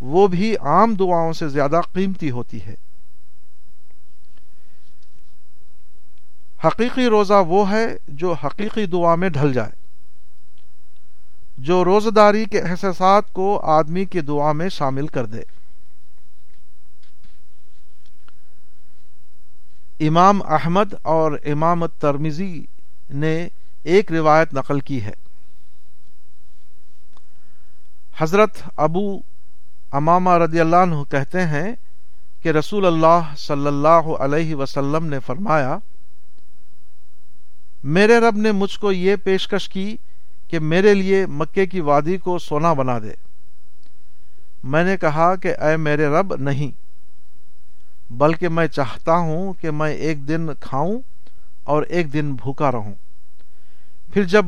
وہ بھی عام دعاؤں سے زیادہ قیمتی ہوتی ہے۔ حقیقی روزہ وہ ہے جو حقیقی دعا میں ڈھل جائے۔ جو روزہ داری کے احساسات کو آدمی کی دعا میں شامل کر دے۔ امام احمد اور امام ترمیزی نے ایک روایت نقل کی ہے۔ حضرت ابو امامہ رضی اللہ عنہ کہتے ہیں کہ رسول اللہ صلی اللہ علیہ وسلم نے فرمایا، میرے رب نے مجھ کو یہ پیشکش کی کہ میرے لیے مکے کی وادی کو سونا بنا دے۔ میں نے کہا کہ اے میرے رب، نہیں، بلکہ میں چاہتا ہوں کہ میں ایک دن کھاؤں اور ایک دن بھوکا رہوں۔ پھر جب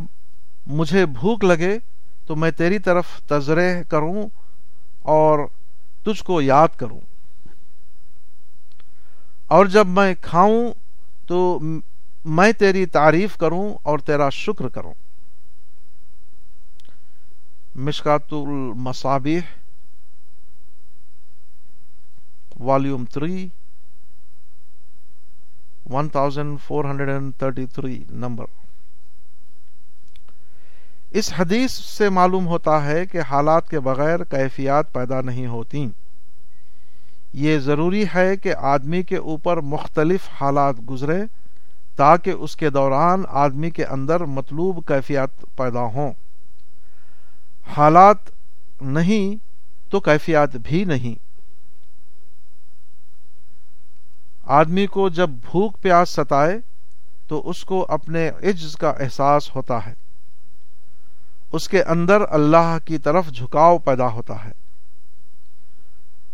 مجھے بھوک لگے تو میں تیری طرف تذرے کروں اور تجھ کو یاد کروں۔ اور جب میں کھاؤں تو میں تیری تعریف کروں اور تیرا شکر کروں۔ مشکات المصابیح volume three one thousand four hundred and thirty three, number. اس حدیث سے معلوم ہوتا ہے کہ حالات کے بغیر کیفیات پیدا نہیں ہوتی یہ ضروری ہے کہ آدمی کے اوپر مختلف حالات گزرے تاکہ اس کے دوران آدمی کے اندر مطلوب کیفیات پیدا ہوں۔ حالات نہیں تو کیفیات بھی نہیں۔ آدمی کو جب بھوک پیاس ستائے تو اس کو اپنے عجز کا احساس ہوتا ہے۔ اس کے اندر اللہ کی طرف جھکاؤ پیدا ہوتا ہے۔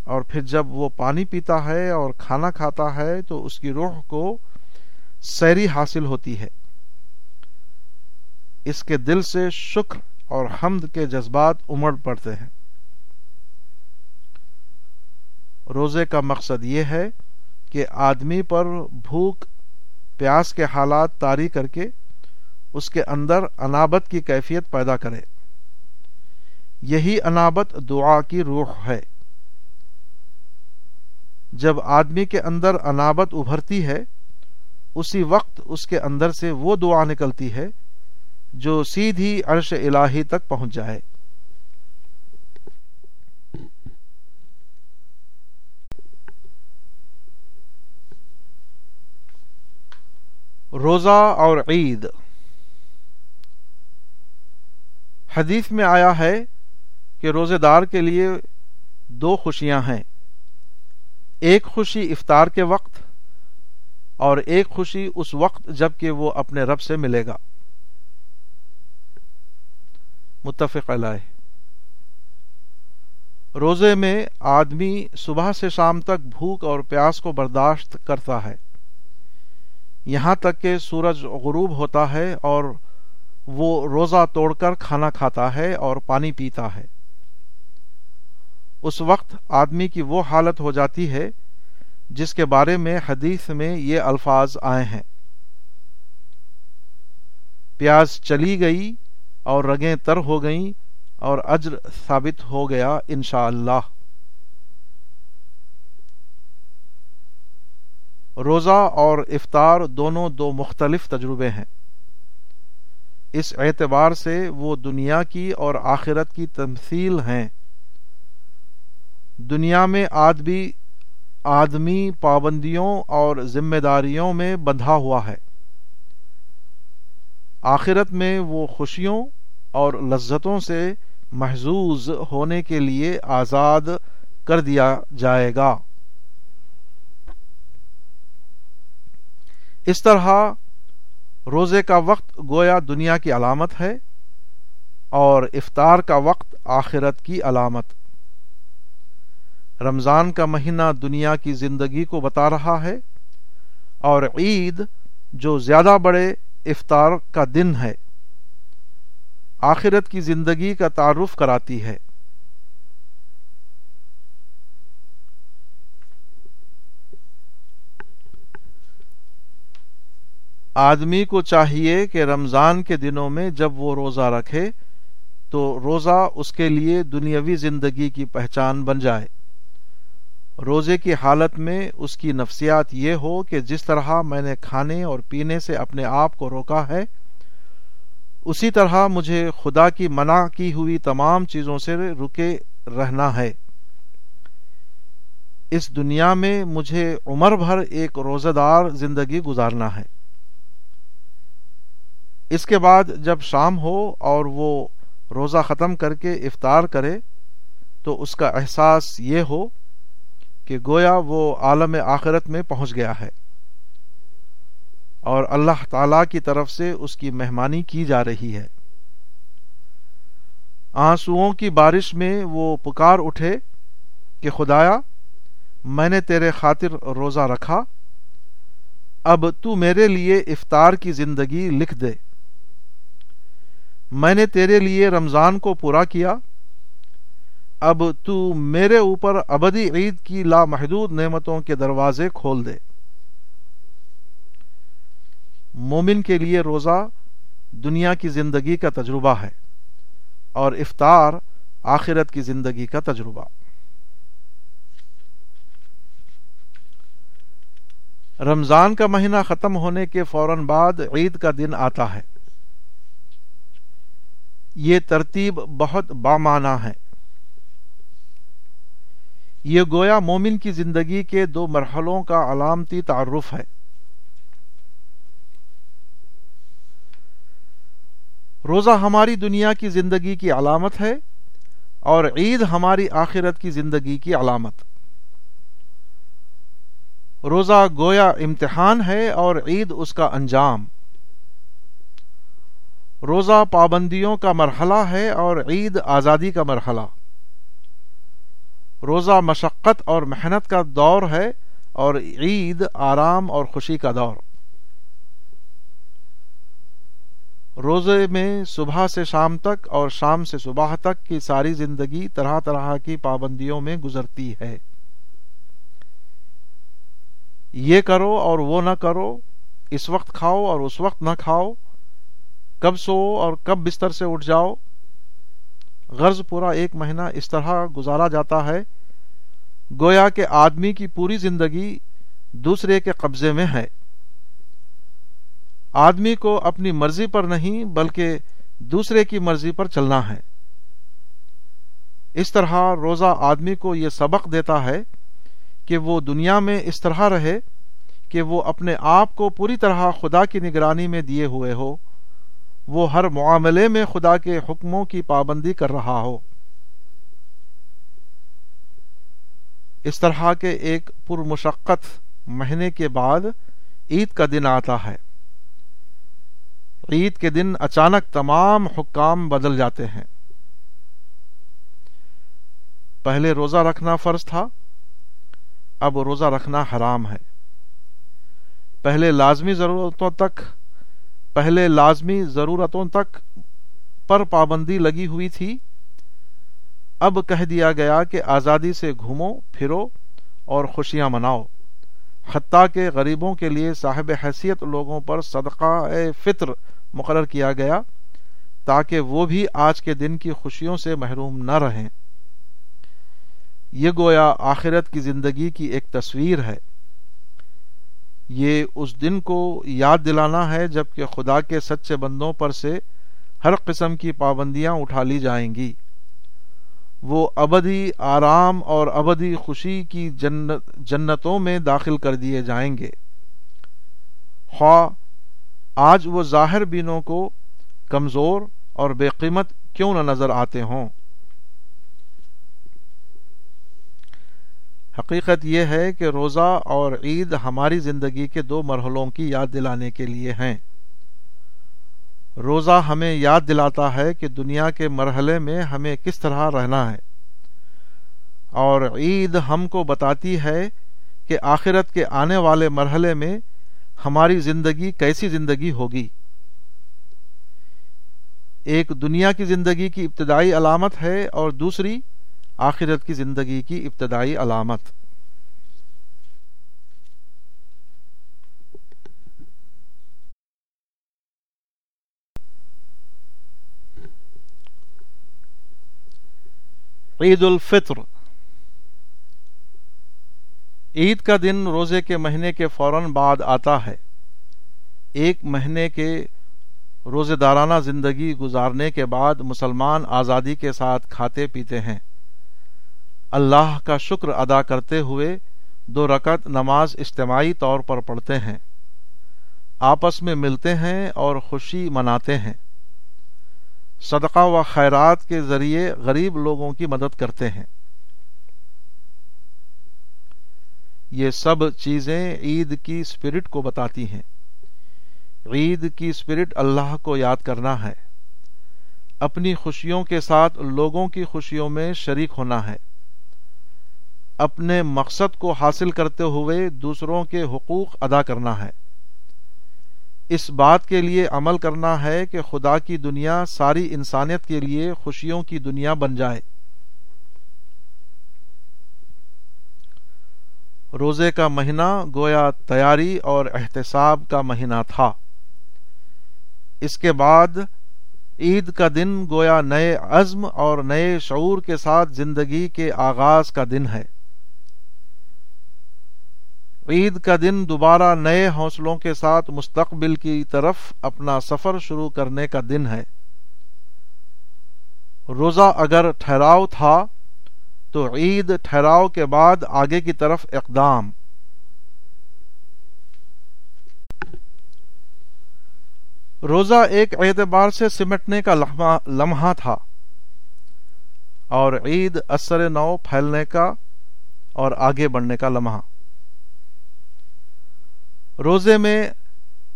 اور پھر جب وہ پانی پیتا ہے اور کھانا کھاتا ہے تو اس کی روح کو سیری حاصل ہوتی ہے۔ اس کے دل سے شکر اور حمد کے جذبات امڑ پڑتے ہیں۔ روزے کا مقصد یہ ہے کہ آدمی پر بھوک، پیاس کے حالات طاری کر کے اس کے اندر انابت کی کیفیت پیدا کرے۔ یہی انابت دعا کی روح ہے۔ جب آدمی کے اندر انابت ابھرتی ہے، اسی وقت اس کے اندر سے وہ دعا نکلتی ہے جو سیدھی عرش الہی تک پہنچ جائے۔ روزہ اور عید۔ حدیث میں آیا ہے کہ روزے دار کے لیے دو خوشیاں ہیں۔ ایک خوشی افطار کے وقت اور ایک خوشی اس وقت جبکہ وہ اپنے رب سے ملے گا۔ متفق علیہ۔ روزے میں آدمی صبح سے شام تک بھوک اور پیاس کو برداشت کرتا ہے۔ یہاں تک کہ سورج غروب ہوتا ہے اور وہ روزہ توڑ کر کھانا کھاتا ہے اور پانی پیتا ہے۔ اس وقت آدمی کی وہ حالت ہو جاتی ہے جس کے بارے میں حدیث میں یہ الفاظ آئے ہیں۔ پیاز چلی گئی اور رگیں تر ہو گئیں اور اجر ثابت ہو گیا انشاءاللہ۔ اللہ روزہ اور افطار دونوں دو مختلف تجربے ہیں۔ اس اعتبار سے وہ دنیا کی اور آخرت کی تمثیل ہیں۔ دنیا میں آدمی آدمی پابندیوں اور ذمہ داریوں میں بندھا ہوا ہے۔ آخرت میں وہ خوشیوں اور لذتوں سے محظوظ ہونے کے لیے آزاد کر دیا جائے گا۔ اس طرح روزے کا وقت گویا دنیا کی علامت ہے اور افطار کا وقت آخرت کی علامت۔ رمضان کا مہینہ دنیا کی زندگی کو بتا رہا ہے اور عید جو زیادہ بڑے افطار کا دن ہے، آخرت کی زندگی کا تعارف کراتی ہے۔ آدمی کو چاہیے کہ رمضان کے دنوں میں جب وہ روزہ رکھے تو روزہ اس کے لیے دنیاوی زندگی کی پہچان بن جائے۔ روزے کی حالت میں اس کی نفسیات یہ ہو کہ جس طرح میں نے کھانے اور پینے سے اپنے آپ کو روکا ہے، اسی طرح مجھے خدا کی منع کی ہوئی تمام چیزوں سے رکے رہنا ہے۔ اس دنیا میں مجھے عمر بھر ایک روزہ دار زندگی گزارنا ہے۔ اس کے بعد جب شام ہو اور وہ روزہ ختم کر کے افطار کرے تو اس کا احساس یہ ہو کہ گویا وہ عالم آخرت میں پہنچ گیا ہے اور اللہ تعالی کی طرف سے اس کی مہمانی کی جا رہی ہے۔ آنسوؤں کی بارش میں وہ پکار اٹھے کہ خدایا، میں نے تیرے خاطر روزہ رکھا، اب تو میرے لیے افطار کی زندگی لکھ دے۔ میں نے تیرے لیے رمضان کو پورا کیا، اب تو میرے اوپر ابدی عید کی لامحدود نعمتوں کے دروازے کھول دے۔ مومن کے لیے روزہ دنیا کی زندگی کا تجربہ ہے اور افطار آخرت کی زندگی کا تجربہ۔ رمضان کا مہینہ ختم ہونے کے فوراً بعد عید کا دن آتا ہے۔ یہ ترتیب بہت بامانہ ہے۔ یہ گویا مومن کی زندگی کے دو مرحلوں کا علامتی تعارف ہے۔ روزہ ہماری دنیا کی زندگی کی علامت ہے اور عید ہماری آخرت کی زندگی کی علامت۔ روزہ گویا امتحان ہے اور عید اس کا انجام۔ روزہ پابندیوں کا مرحلہ ہے اور عید آزادی کا مرحلہ۔ روزہ مشقت اور محنت کا دور ہے اور عید آرام اور خوشی کا دور۔ روزے میں صبح سے شام تک اور شام سے صبح تک کی ساری زندگی طرح طرح کی پابندیوں میں گزرتی ہے۔ یہ کرو اور وہ نہ کرو، اس وقت کھاؤ اور اس وقت نہ کھاؤ۔ کب سو اور کب بستر سے اٹھ جاؤ۔ غرض پورا ایک مہینہ اس طرح گزارا جاتا ہے۔ گویا کہ آدمی کی پوری زندگی دوسرے کے قبضے میں ہے۔ آدمی کو اپنی مرضی پر نہیں بلکہ دوسرے کی مرضی پر چلنا ہے۔ اس طرح روزہ آدمی کو یہ سبق دیتا ہے کہ وہ دنیا میں اس طرح رہے کہ وہ اپنے آپ کو پوری طرح خدا کی نگرانی میں دیے ہوئے ہو۔ وہ ہر معاملے میں خدا کے حکموں کی پابندی کر رہا ہو۔ اس طرح کے ایک پرمشقت مہینے کے بعد عید کا دن آتا ہے۔ عید کے دن اچانک تمام حکام بدل جاتے ہیں۔ پہلے روزہ رکھنا فرض تھا، اب روزہ رکھنا حرام ہے۔ پہلے لازمی ضرورتوں تک پہلے لازمی ضرورتوں تک پر پابندی لگی ہوئی تھی۔ اب کہہ دیا گیا کہ آزادی سے گھومو، پھرو اور خوشیاں مناؤ۔ حتیٰ کہ غریبوں کے لیے صاحب حیثیت لوگوں پر صدقہ فطر مقرر کیا گیا تاکہ وہ بھی آج کے دن کی خوشیوں سے محروم نہ رہیں۔ یہ گویا آخرت کی زندگی کی ایک تصویر ہے۔ یہ اس دن کو یاد دلانا ہے جبکہ خدا کے سچے بندوں پر سے ہر قسم کی پابندیاں اٹھا لی جائیں گی۔ وہ ابدی آرام اور ابدی خوشی کی جنت جنتوں میں داخل کر دیے جائیں گے۔ خواہ آج وہ ظاہر بینوں کو کمزور اور بے قیمت کیوں نہ نظر آتے ہوں۔ حقیقت یہ ہے کہ روزہ اور عید ہماری زندگی کے دو مرحلوں کی یاد دلانے کے لیے ہیں۔ روزہ ہمیں یاد دلاتا ہے کہ دنیا کے مرحلے میں ہمیں کس طرح رہنا ہے۔ اور عید ہم کو بتاتی ہے کہ آخرت کے آنے والے مرحلے میں ہماری زندگی کیسی زندگی ہوگی۔ ایک دنیا کی زندگی کی ابتدائی علامت ہے اور دوسری آخرت کی زندگی کی ابتدائی علامت۔ عید الفطر۔ عید کا دن روزے کے مہینے کے فوراً بعد آتا ہے۔ ایک مہینے کے روزے دارانہ زندگی گزارنے کے بعد مسلمان آزادی کے ساتھ کھاتے پیتے ہیں۔ اللہ کا شکر ادا کرتے ہوئے دو رکعت نماز اجتماعی طور پر پڑھتے ہیں۔ آپس میں ملتے ہیں اور خوشی مناتے ہیں۔ صدقہ و خیرات کے ذریعے غریب لوگوں کی مدد کرتے ہیں۔ یہ سب چیزیں عید کی اسپرٹ کو بتاتی ہیں۔ عید کی اسپرٹ اللہ کو یاد کرنا ہے۔ اپنی خوشیوں کے ساتھ لوگوں کی خوشیوں میں شریک ہونا ہے۔ اپنے مقصد کو حاصل کرتے ہوئے دوسروں کے حقوق ادا کرنا ہے۔ اس بات کے لیے عمل کرنا ہے کہ خدا کی دنیا ساری انسانیت کے لیے خوشیوں کی دنیا بن جائے۔ روزے کا مہینہ گویا تیاری اور احتساب کا مہینہ تھا۔ اس کے بعد عید کا دن گویا نئے عزم اور نئے شعور کے ساتھ زندگی کے آغاز کا دن ہے۔ عید کا دن دوبارہ نئے حوصلوں کے ساتھ مستقبل کی طرف اپنا سفر شروع کرنے کا دن ہے۔ روزہ اگر ٹھہراؤ تھا تو عید ٹھہراؤ کے بعد آگے کی طرف اقدام۔ روزہ ایک اعتبار سے سمٹنے کا لمحہ تھا اور عید اثر نو پھیلنے کا اور آگے بڑھنے کا لمحہ۔ روزے میں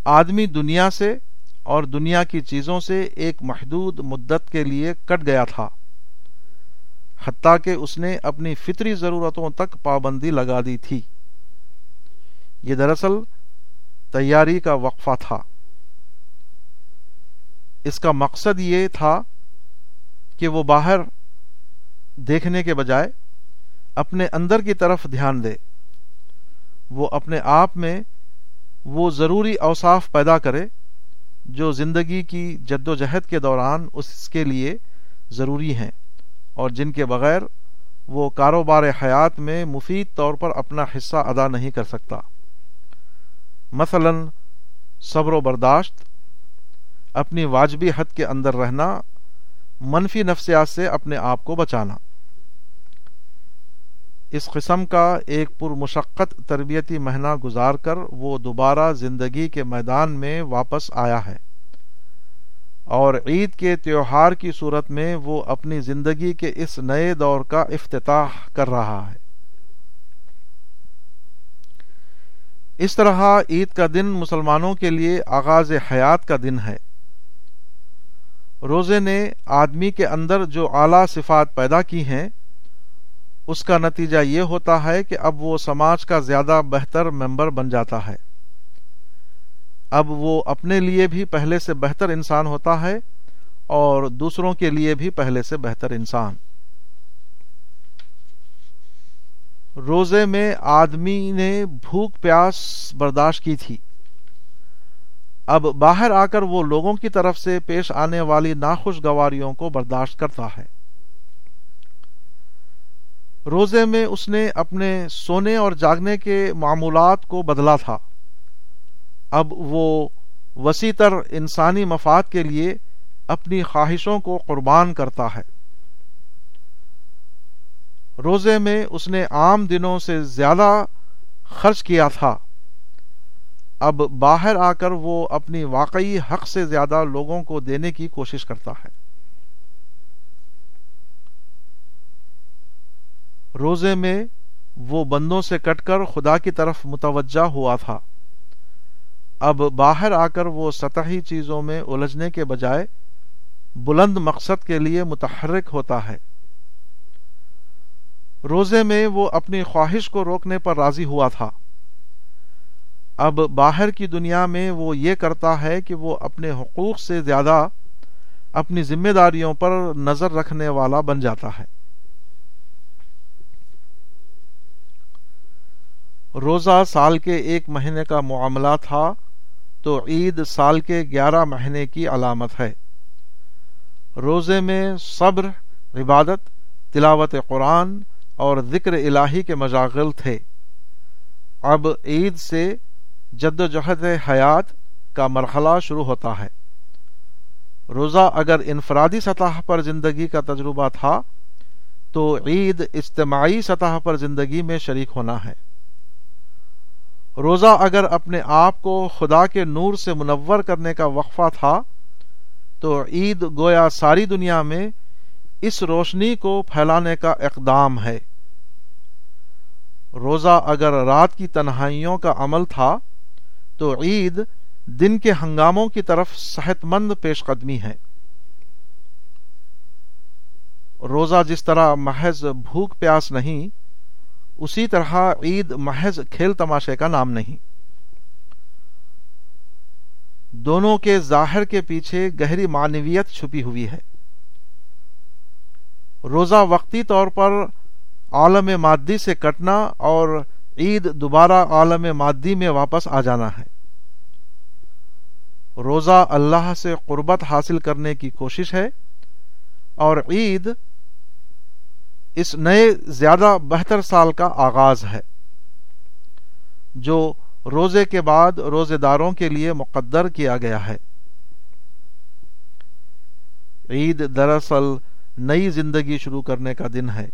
آدمی دنیا سے اور دنیا کی چیزوں سے ایک محدود مدت کے لیے کٹ گیا تھا، حتیٰ کہ اس نے اپنی فطری ضرورتوں تک پابندی لگا دی تھی۔ یہ دراصل تیاری کا وقفہ تھا۔ اس کا مقصد یہ تھا کہ وہ باہر دیکھنے کے بجائے اپنے اندر کی طرف دھیان دے۔ وہ اپنے آپ میں وہ ضروری اوصاف پیدا کرے جو زندگی کی جد و جہد کے دوران اس کے لیے ضروری ہیں اور جن کے بغیر وہ کاروبار حیات میں مفید طور پر اپنا حصہ ادا نہیں کر سکتا۔ مثلا، صبر و برداشت، اپنی واجبی حد کے اندر رہنا، منفی نفسیات سے اپنے آپ کو بچانا۔ اس قسم کا ایک پرمشقت تربیتی مہینہ گزار کر وہ دوبارہ زندگی کے میدان میں واپس آیا ہے۔ اور عید کے تیوہار کی صورت میں وہ اپنی زندگی کے اس نئے دور کا افتتاح کر رہا ہے۔ اس طرح عید کا دن مسلمانوں کے لیے آغاز حیات کا دن ہے۔ روزے نے آدمی کے اندر جو اعلی صفات پیدا کی ہیں اس کا نتیجہ یہ ہوتا ہے کہ اب وہ سماج کا زیادہ بہتر ممبر بن جاتا ہے۔ اب وہ اپنے لیے بھی پہلے سے بہتر انسان ہوتا ہے اور دوسروں کے لیے بھی پہلے سے بہتر انسان۔ روزے میں آدمی نے بھوک پیاس برداشت کی تھی۔ اب باہر آ کر وہ لوگوں کی طرف سے پیش آنے والی ناخوشگواریوں کو برداشت کرتا ہے۔ روزے میں اس نے اپنے سونے اور جاگنے کے معمولات کو بدلا تھا۔ اب وہ وسیع تر انسانی مفاد کے لیے اپنی خواہشوں کو قربان کرتا ہے۔ روزے میں اس نے عام دنوں سے زیادہ خرچ کیا تھا۔ اب باہر آ کر وہ اپنی واقعی حق سے زیادہ لوگوں کو دینے کی کوشش کرتا ہے۔ روزے میں وہ بندوں سے کٹ کر خدا کی طرف متوجہ ہوا تھا۔ اب باہر آ کر وہ سطحی چیزوں میں الجھنے کے بجائے بلند مقصد کے لیے متحرک ہوتا ہے۔ روزے میں وہ اپنی خواہش کو روکنے پر راضی ہوا تھا۔ اب باہر کی دنیا میں وہ یہ کرتا ہے کہ وہ اپنے حقوق سے زیادہ اپنی ذمہ داریوں پر نظر رکھنے والا بن جاتا ہے۔ روزہ سال کے ایک مہینے کا معاملہ تھا تو عید سال کے گیارہ مہینے کی علامت ہے۔ روزے میں صبر، عبادت، تلاوت قرآن اور ذکر الہی کے مجاغل تھے۔ اب عید سے جد و جہد حیات کا مرحلہ شروع ہوتا ہے۔ روزہ اگر انفرادی سطح پر زندگی کا تجربہ تھا، تو عید اجتماعی سطح پر زندگی میں شریک ہونا ہے۔ روزہ اگر اپنے آپ کو خدا کے نور سے منور کرنے کا وقفہ تھا، تو عید گویا ساری دنیا میں اس روشنی کو پھیلانے کا اقدام ہے۔ روزہ اگر رات کی تنہائیوں کا عمل تھا، تو عید دن کے ہنگاموں کی طرف صحت مند پیش قدمی ہے۔ روزہ جس طرح محض بھوک پیاس نہیں اسی طرح عید محض کھیل تماشے کا نام نہیں۔ دونوں کے ظاہر کے پیچھے گہری معنویت چھپی ہوئی ہے۔ روزہ وقتی طور پر عالم مادی سے کٹنا اور عید دوبارہ عالم مادی میں واپس آ جانا ہے۔ روزہ اللہ سے قربت حاصل کرنے کی کوشش ہے اور عید اس نئے زیادہ بہتر سال کا آغاز ہے، جو روزے کے بعد روزے داروں کے لیے مقدر کیا گیا ہے۔ عید دراصل نئی زندگی شروع کرنے کا دن ہے۔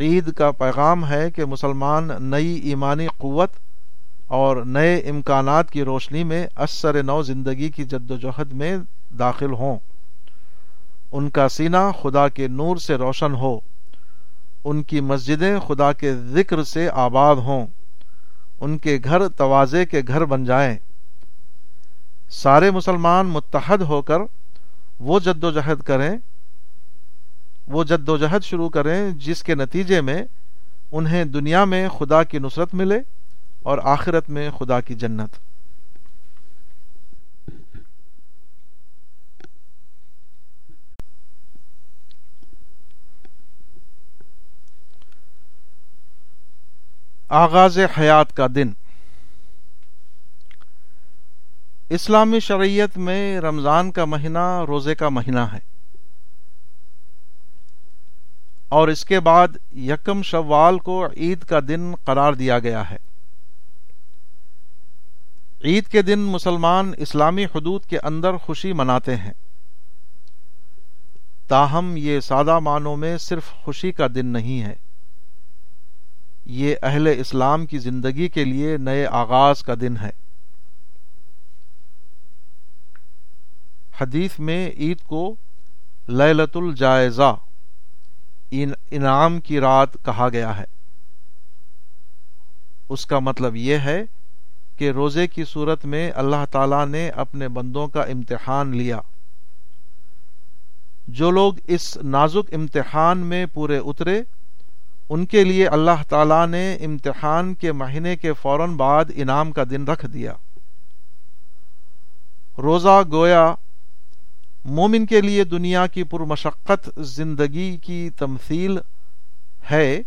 عید کا پیغام ہے کہ مسلمان نئی ایمانی قوت اور نئے امکانات کی روشنی میں اثر نو زندگی کی جد و جہد میں داخل ہوں۔ ان کا سینہ خدا کے نور سے روشن ہو۔ ان کی مسجدیں خدا کے ذکر سے آباد ہوں۔ ان کے گھر توازے کے گھر بن جائیں۔ سارے مسلمان متحد ہو کر وہ جد و جہد کریں۔ وہ جد و جہد شروع کریں جس کے نتیجے میں انہیں دنیا میں خدا کی نصرت ملے اور آخرت میں خدا کی جنت۔ آغاز حیات کا دن۔ اسلامی شریعت میں رمضان کا مہینہ روزے کا مہینہ ہے۔ اور اس کے بعد یکم شوال کو عید کا دن قرار دیا گیا ہے۔ عید کے دن مسلمان اسلامی حدود کے اندر خوشی مناتے ہیں۔ تاہم یہ سادہ معنوں میں صرف خوشی کا دن نہیں ہے۔ یہ اہل اسلام کی زندگی کے لیے نئے آغاز کا دن ہے۔ حدیث میں عید کو للت الجائزہ انعام کی رات کہا گیا ہے۔ اس کا مطلب یہ ہے کہ روزے کی صورت میں اللہ تعالی نے اپنے بندوں کا امتحان لیا۔ جو لوگ اس نازک امتحان میں پورے اترے ان کے لیے اللہ تعالی نے امتحان کے مہینے کے فوراً بعد انعام کا دن رکھ دیا۔ روزہ گویا مومن کے لیے دنیا کی پرمشقت زندگی کی تمثیل ہے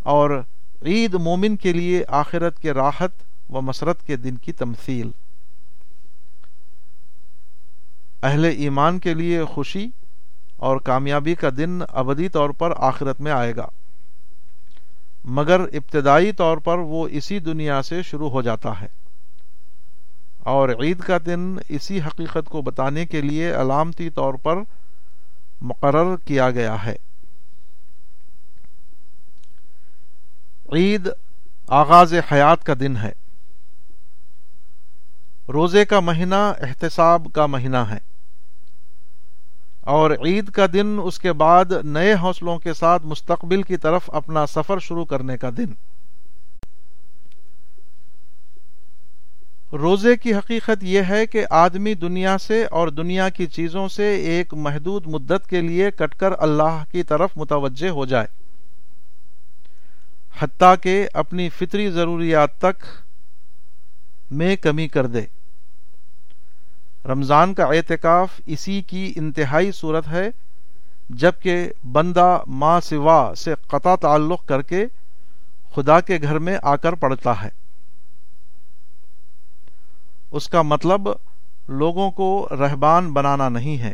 اور عید مومن کے لیے آخرت کے راحت و مسرت کے دن کی تمثیل۔ اہل ایمان کے لیے خوشی اور کامیابی کا دن ابدی طور پر آخرت میں آئے گا۔ مگر ابتدائی طور پر وہ اسی دنیا سے شروع ہو جاتا ہے۔ اور عید کا دن اسی حقیقت کو بتانے کے لیے علامتی طور پر مقرر کیا گیا ہے۔ عید آغاز حیات کا دن ہے۔ روزے کا مہینہ، احتساب کا مہینہ ہے۔ اور عید کا دن اس کے بعد نئے حوصلوں کے ساتھ مستقبل کی طرف اپنا سفر شروع کرنے کا دن۔ روزے کی حقیقت یہ ہے کہ آدمی دنیا سے اور دنیا کی چیزوں سے ایک محدود مدت کے لیے کٹ کر اللہ کی طرف متوجہ ہو جائے۔ حتیٰ کہ اپنی فطری ضروریات تک میں کمی کر دے۔ رمضان کا اعتکاف اسی کی انتہائی صورت ہے، جبکہ بندہ ماں سوا سے قطع تعلق کر کے خدا کے گھر میں آ کر پڑتا ہے۔ اس کا مطلب لوگوں کو رہبان بنانا نہیں ہے۔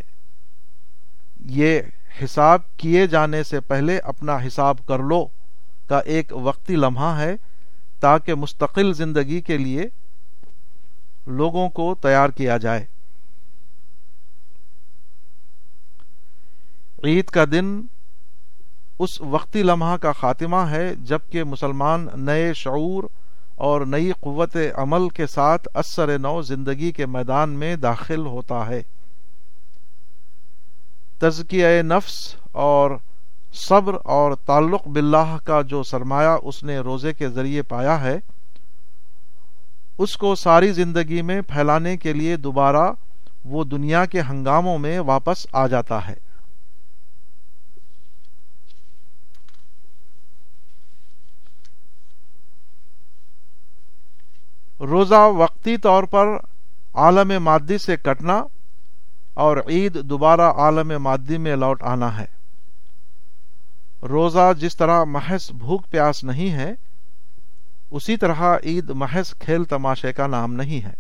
یہ حساب کیے جانے سے پہلے اپنا حساب کر لو کا ایک وقتی لمحہ ہے، تاکہ مستقل زندگی کے لیے لوگوں کو تیار کیا جائے۔ عید کا دن اس وقتی لمحہ کا خاتمہ ہے جبکہ مسلمان نئے شعور اور نئی قوت عمل کے ساتھ اثر نو زندگی کے میدان میں داخل ہوتا ہے۔ تزکیہ نفس اور صبر اور تعلق باللہ کا جو سرمایہ اس نے روزے کے ذریعے پایا ہے، اس کو ساری زندگی میں پھیلانے کے لیے دوبارہ وہ دنیا کے ہنگاموں میں واپس آ جاتا ہے۔ روزہ وقتی طور پر عالم مادی سے کٹنا اور عید دوبارہ عالم مادی میں لوٹ آنا ہے۔ روزہ جس طرح محض بھوک پیاس نہیں ہے، اسی طرح عید محض کھیل تماشے کا نام نہیں ہے۔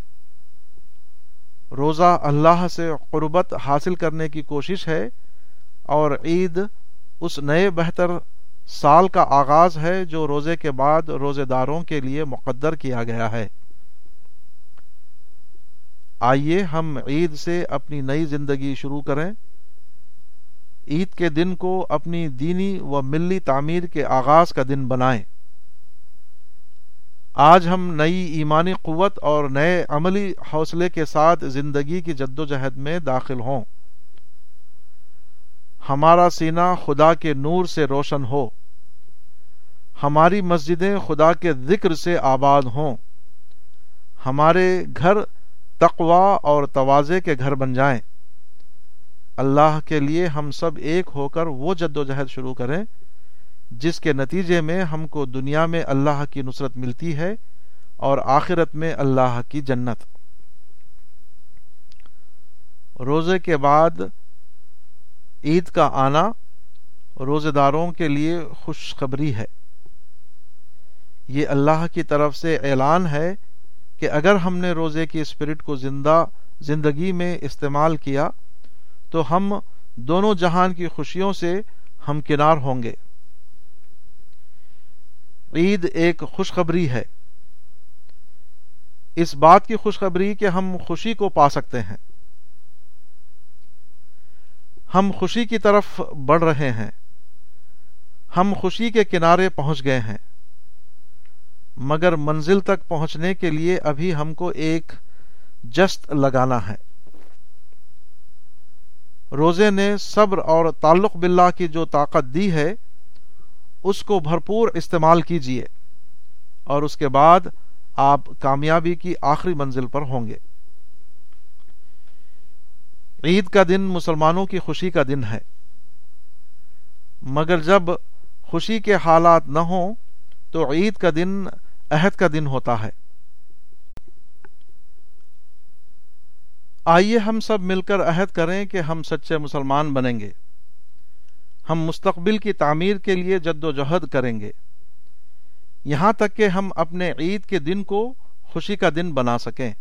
روزہ اللہ سے قربت حاصل کرنے کی کوشش ہے اور عید اس نئے بہتر سال کا آغاز ہے جو روزے کے بعد روزے داروں کے لیے مقدر کیا گیا ہے۔ آئیے ہم عید سے اپنی نئی زندگی شروع کریں۔ عید کے دن کو اپنی دینی و ملی تعمیر کے آغاز کا دن بنائیں۔ آج ہم نئی ایمانی قوت اور نئے عملی حوصلے کے ساتھ زندگی کی جد و جہد میں داخل ہوں۔ ہمارا سینہ خدا کے نور سے روشن ہو۔ ہماری مسجدیں خدا کے ذکر سے آباد ہوں۔ ہمارے گھر تقوا اور توازے کے گھر بن جائیں۔ اللہ کے لیے ہم سب ایک ہو کر وہ جد و جہد شروع کریں، جس کے نتیجے میں ہم کو دنیا میں اللہ کی نصرت ملتی ہے اور آخرت میں اللہ کی جنت۔ روزے کے بعد عید کا آنا روزے داروں کے لیے خوشخبری ہے۔ یہ اللہ کی طرف سے اعلان ہے کہ اگر ہم نے روزے کی اسپرٹ کو زندہ زندگی میں استعمال کیا تو ہم دونوں جہان کی خوشیوں سے ہم کنار ہوں گے۔ عید ایک خوشخبری ہے۔ اس بات کی خوشخبری کہ ہم خوشی کو پا سکتے ہیں۔ ہم خوشی کی طرف بڑھ رہے ہیں۔ ہم خوشی کے کنارے پہنچ گئے ہیں۔ مگر منزل تک پہنچنے کے لیے ابھی ہم کو ایک جست لگانا ہے۔ روزے نے صبر اور تعلق باللہ کی جو طاقت دی ہے، اس کو بھرپور استعمال کیجیے اور اس کے بعد آپ کامیابی کی آخری منزل پر ہوں گے۔ عید کا دن مسلمانوں کی خوشی کا دن ہے۔ مگر جب خوشی کے حالات نہ ہوں، تو عید کا دن عہد کا دن ہوتا ہے۔ آئیے ہم سب مل کر عہد کریں کہ ہم سچے مسلمان بنیں گے۔ ہم مستقبل کی تعمیر کے لیے جد و جہد کریں گے۔ یہاں تک کہ ہم اپنے عید کے دن کو خوشی کا دن بنا سکیں۔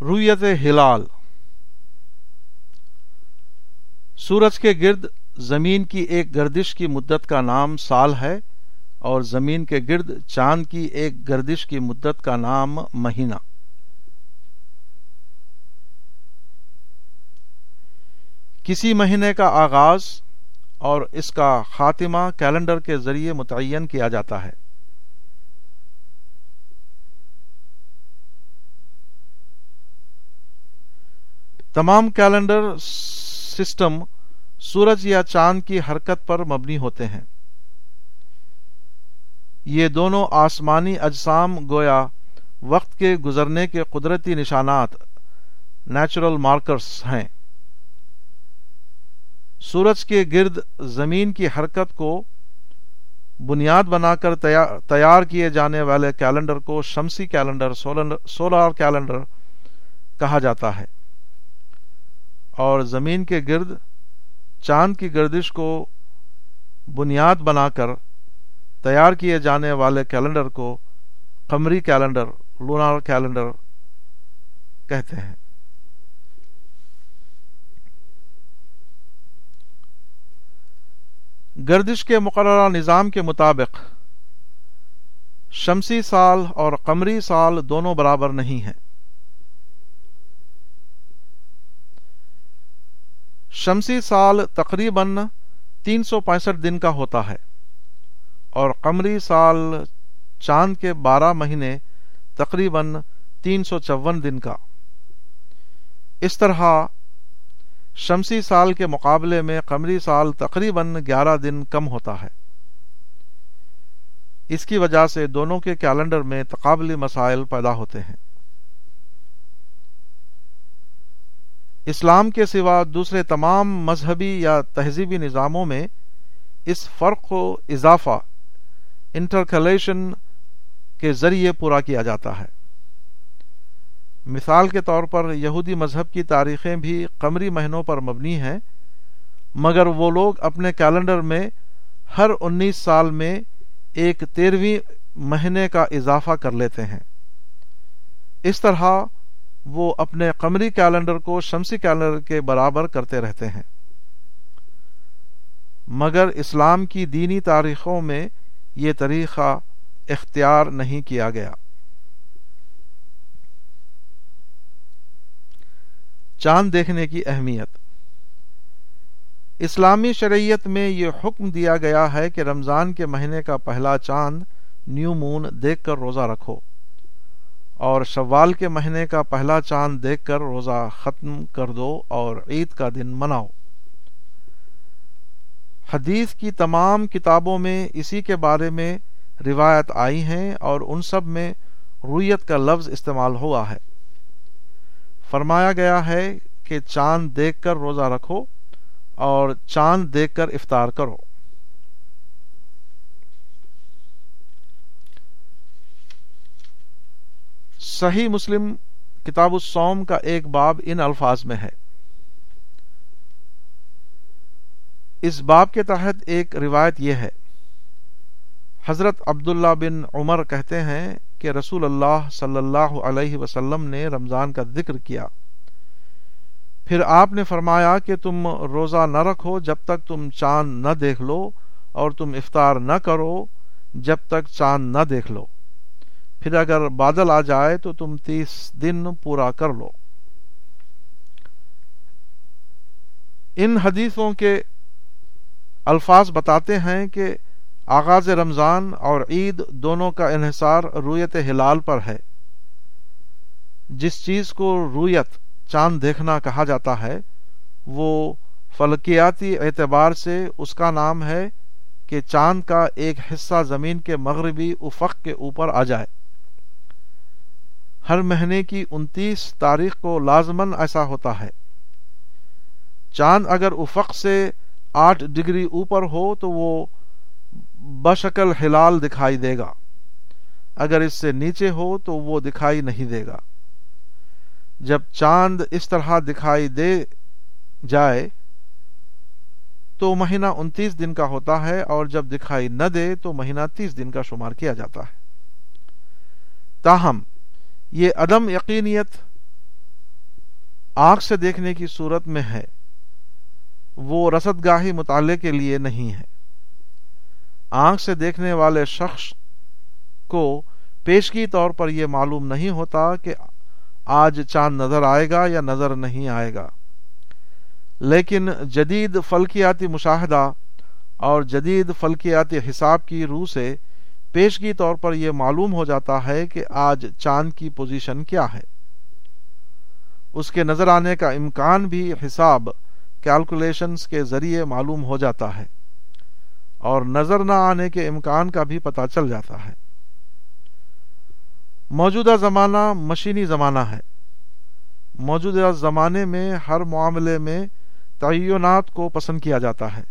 رویت ہلال سورج کے گرد زمین کی ایک گردش کی مدت کا نام سال ہے اور زمین کے گرد چاند کی ایک گردش کی مدت کا نام مہینہ۔ کسی مہینے کا آغاز اور اس کا خاتمہ کیلنڈر کے ذریعے متعین کیا جاتا ہے۔ تمام کیلنڈر سسٹم سورج یا چاند کی حرکت پر مبنی ہوتے ہیں۔ یہ دونوں آسمانی اجسام گویا وقت کے گزرنے کے قدرتی نشانات نیچرل مارکرز ہیں۔ سورج کے گرد زمین کی حرکت کو بنیاد بنا کر تیار کیے جانے والے کیلنڈر کو شمسی کیلنڈر سولار کیلنڈر کہا جاتا ہے۔ اور زمین کے گرد، چاند کی گردش کو بنیاد بنا کر تیار کیے جانے والے کیلنڈر کو قمری کیلنڈر، لونار کیلنڈر کہتے ہیں۔ گردش کے مقررہ نظام کے مطابق، شمسی سال اور قمری سال دونوں برابر نہیں ہیں۔ شمسی سال تقریباً تین سو پینسٹھ دن کا ہوتا ہے اور قمری سال چاند کے بارہ مہینے تقریباً تین سو چون دن کا۔ اس طرح شمسی سال کے مقابلے میں قمری سال تقریباً گیارہ دن کم ہوتا ہے۔ اس کی وجہ سے دونوں کے کیلنڈر میں تقابلی مسائل پیدا ہوتے ہیں۔ اسلام کے سوا دوسرے تمام مذہبی یا تہذیبی نظاموں میں اس فرق کو اضافہ انٹرکلیشن کے ذریعے پورا کیا جاتا ہے۔ مثال کے طور پر یہودی مذہب کی تاریخیں بھی قمری مہینوں پر مبنی ہیں، مگر وہ لوگ اپنے کیلنڈر میں ہر انیس سال میں ایک تیرہویں مہینے کا اضافہ کر لیتے ہیں۔ اس طرح وہ اپنے قمری کیلنڈر کو شمسی کیلنڈر کے برابر کرتے رہتے ہیں۔ مگر اسلام کی دینی تاریخوں میں یہ طریقہ اختیار نہیں کیا گیا۔ چاند دیکھنے کی اہمیت۔ اسلامی شریعت میں یہ حکم دیا گیا ہے کہ رمضان کے مہینے کا پہلا چاند نیو مون دیکھ کر روزہ رکھو۔ اور شوال کے مہینے کا پہلا چاند دیکھ کر روزہ ختم کر دو اور عید کا دن مناؤ۔ حدیث کی تمام کتابوں میں اسی کے بارے میں روایت آئی ہیں اور ان سب میں رویت کا لفظ استعمال ہوا ہے۔ فرمایا گیا ہے کہ چاند دیکھ کر روزہ رکھو اور چاند دیکھ کر افطار کرو۔ صحیح مسلم کتاب السوم کا ایک باب ان الفاظ میں ہے۔ اس باب کے تحت ایک روایت یہ ہے۔ حضرت عبداللہ بن عمر کہتے ہیں کہ رسول اللہ صلی اللہ علیہ وسلم نے رمضان کا ذکر کیا۔ پھر آپ نے فرمایا کہ تم روزہ نہ رکھو جب تک تم چاند نہ دیکھ لو اور تم افطار نہ کرو جب تک چاند نہ دیکھ لو۔ پھر اگر بادل آ جائے تو تم تیس دن پورا کر لو۔ ان حدیثوں کے الفاظ بتاتے ہیں کہ آغاز رمضان اور عید دونوں کا انحصار رویت ہلال پر ہے۔ جس چیز کو رویت چاند دیکھنا کہا جاتا ہے، وہ فلکیاتی اعتبار سے اس کا نام ہے کہ چاند کا ایک حصہ زمین کے مغربی افق کے اوپر آ جائے۔ ہر مہینے کی انتیس تاریخ کو لازمن ایسا ہوتا ہے۔ چاند اگر افق سے آٹھ ڈگری اوپر ہو تو وہ بشکل ہلال دکھائی دے گا۔ اگر اس سے نیچے ہو تو وہ دکھائی نہیں دے گا۔ جب چاند اس طرح دکھائی دے جائے تو مہینہ انتیس دن کا ہوتا ہے اور جب دکھائی نہ دے تو مہینہ تیس دن کا شمار کیا جاتا ہے۔ تاہم یہ عدم یقینیت آنکھ سے دیکھنے کی صورت میں ہے۔ وہ رسد گاہی مطالعے کے لیے نہیں ہے۔ آنکھ سے دیکھنے والے شخص کو پیشگی طور پر یہ معلوم نہیں ہوتا کہ آج چاند نظر آئے گا یا نظر نہیں آئے گا۔ لیکن جدید فلکیاتی مشاہدہ اور جدید فلکیاتی حساب کی روح سے پیشگی طور پر یہ معلوم ہو جاتا ہے کہ آج چاند کی پوزیشن کیا ہے۔ اس کے نظر آنے کا امکان بھی حساب کیلکولیشنز کے ذریعے معلوم ہو جاتا ہے اور نظر نہ آنے کے امکان کا بھی پتہ چل جاتا ہے۔ موجودہ زمانہ مشینی زمانہ ہے۔ موجودہ زمانے میں ہر معاملے میں تعینات کو پسند کیا جاتا ہے۔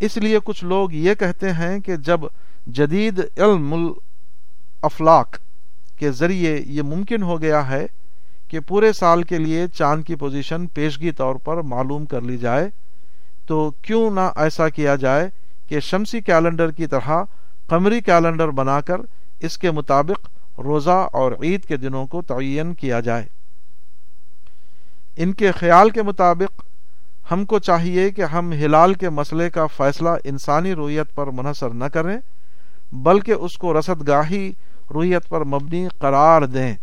اس لیے کچھ لوگ یہ کہتے ہیں کہ جب جدید علم الافلاق کے ذریعے یہ ممکن ہو گیا ہے کہ پورے سال کے لیے چاند کی پوزیشن پیشگی طور پر معلوم کر لی جائے۔ تو کیوں نہ ایسا کیا جائے کہ شمسی کیلنڈر کی طرح قمری کیلنڈر بنا کر اس کے مطابق روزہ اور عید کے دنوں کو تعین کیا جائے۔ ان کے خیال کے مطابق ہم کو چاہیے کہ ہم ہلال کے مسئلے کا فیصلہ انسانی رویت پر منحصر نہ کریں۔ بلکہ اس کو رسد گاہی رویت پر مبنی قرار دیں۔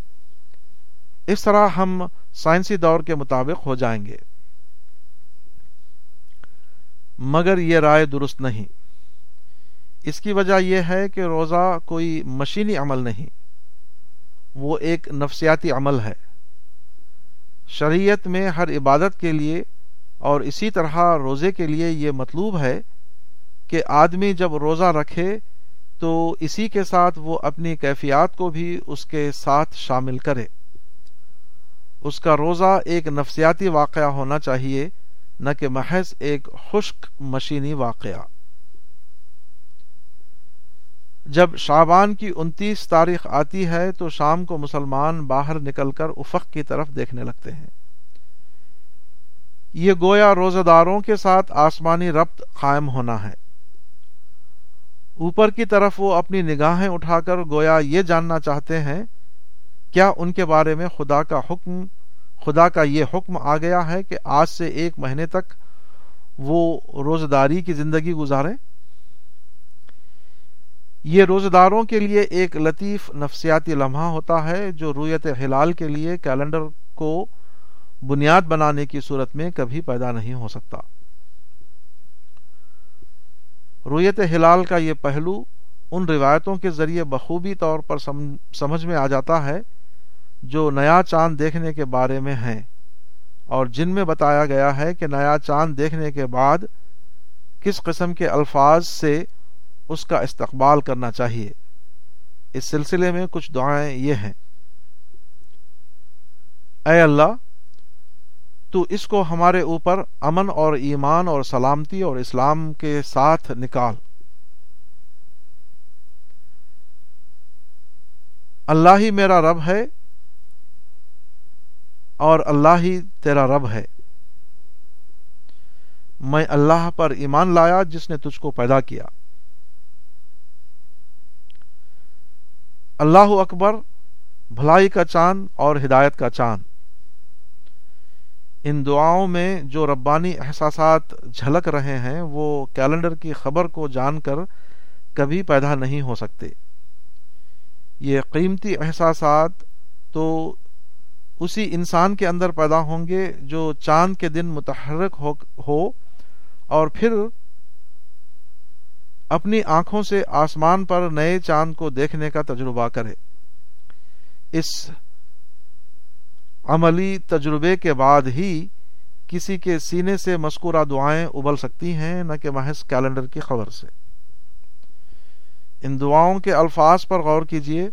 اس طرح ہم سائنسی دور کے مطابق ہو جائیں گے۔ مگر یہ رائے درست نہیں۔ اس کی وجہ یہ ہے کہ روزہ کوئی مشینی عمل نہیں۔ وہ ایک نفسیاتی عمل ہے۔ شریعت میں ہر عبادت کے لیے اور اسی طرح روزے کے لیے یہ مطلوب ہے کہ آدمی جب روزہ رکھے تو اسی کے ساتھ وہ اپنی کیفیات کو بھی اس کے ساتھ شامل کرے۔ اس کا روزہ ایک نفسیاتی واقعہ ہونا چاہیے، نہ کہ محض ایک خشک مشینی واقعہ۔ جب شابان کی انتیس تاریخ آتی ہے تو شام کو مسلمان باہر نکل کر افق کی طرف دیکھنے لگتے ہیں۔ یہ گویا روزہ داروں کے ساتھ آسمانی ربط قائم ہونا ہے۔ اوپر کی طرف وہ اپنی نگاہیں اٹھا کر گویا یہ جاننا چاہتے ہیں، کیا ان کے بارے میں خدا کا حکم، خدا کا یہ حکم آ گیا ہے کہ آج سے ایک مہینے تک وہ روزداری کی زندگی گزارے؟ یہ روزداروں کے لیے ایک لطیف نفسیاتی لمحہ ہوتا ہے جو رویت ہلال کے لیے کیلنڈر کو بنیاد بنانے کی صورت میں کبھی پیدا نہیں ہو سکتا۔ رویت ہلال کا یہ پہلو ان روایتوں کے ذریعے بخوبی طور پر سمجھ میں آ جاتا ہے جو نیا چاند دیکھنے کے بارے میں ہیں اور جن میں بتایا گیا ہے کہ نیا چاند دیکھنے کے بعد کس قسم کے الفاظ سے اس کا استقبال کرنا چاہیے۔ اس سلسلے میں کچھ دعائیں یہ ہیں۔ اے اللہ تو اس کو ہمارے اوپر امن اور ایمان اور سلامتی اور اسلام کے ساتھ نکال۔ اللہ ہی میرا رب ہے اور اللہ ہی تیرا رب ہے۔ میں اللہ پر ایمان لایا جس نے تجھ کو پیدا کیا۔ اللہ اکبر، بھلائی کا چاند اور ہدایت کا چاند۔ ان دعاؤں میں جو ربانی احساسات جھلک رہے ہیں، وہ کیلنڈر کی خبر کو جان کر کبھی پیدا نہیں ہو سکتے۔ یہ قیمتی احساسات تو اسی انسان کے اندر پیدا ہوں گے جو چاند کے دن متحرک ہو اور پھر اپنی آنکھوں سے آسمان پر نئے چاند کو دیکھنے کا تجربہ کرے۔ اس عملی تجربے کے بعد ہی کسی کے سینے سے مسکورہ دعائیں ابل سکتی ہیں، نہ کہ محض کیلنڈر کی خبر سے۔ ان دعاؤں کے الفاظ پر غور کیجیے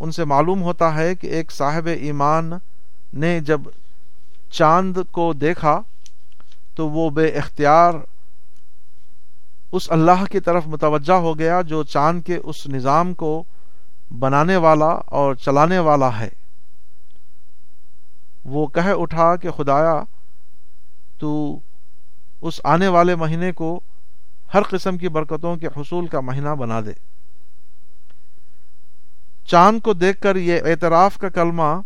ان سے معلوم ہوتا ہے کہ ایک صاحب ایمان نے جب چاند کو دیکھا تو وہ بے اختیار اس اللہ کی طرف متوجہ ہو گیا جو چاند کے اس نظام کو بنانے والا اور چلانے والا ہے۔ وہ کہہ اٹھا کہ خدایا، تو اس آنے والے مہینے کو ہر قسم کی برکتوں کے حصول کا مہینہ بنا دے۔ چاند کو دیکھ کر یہ اعتراف کا کلمہ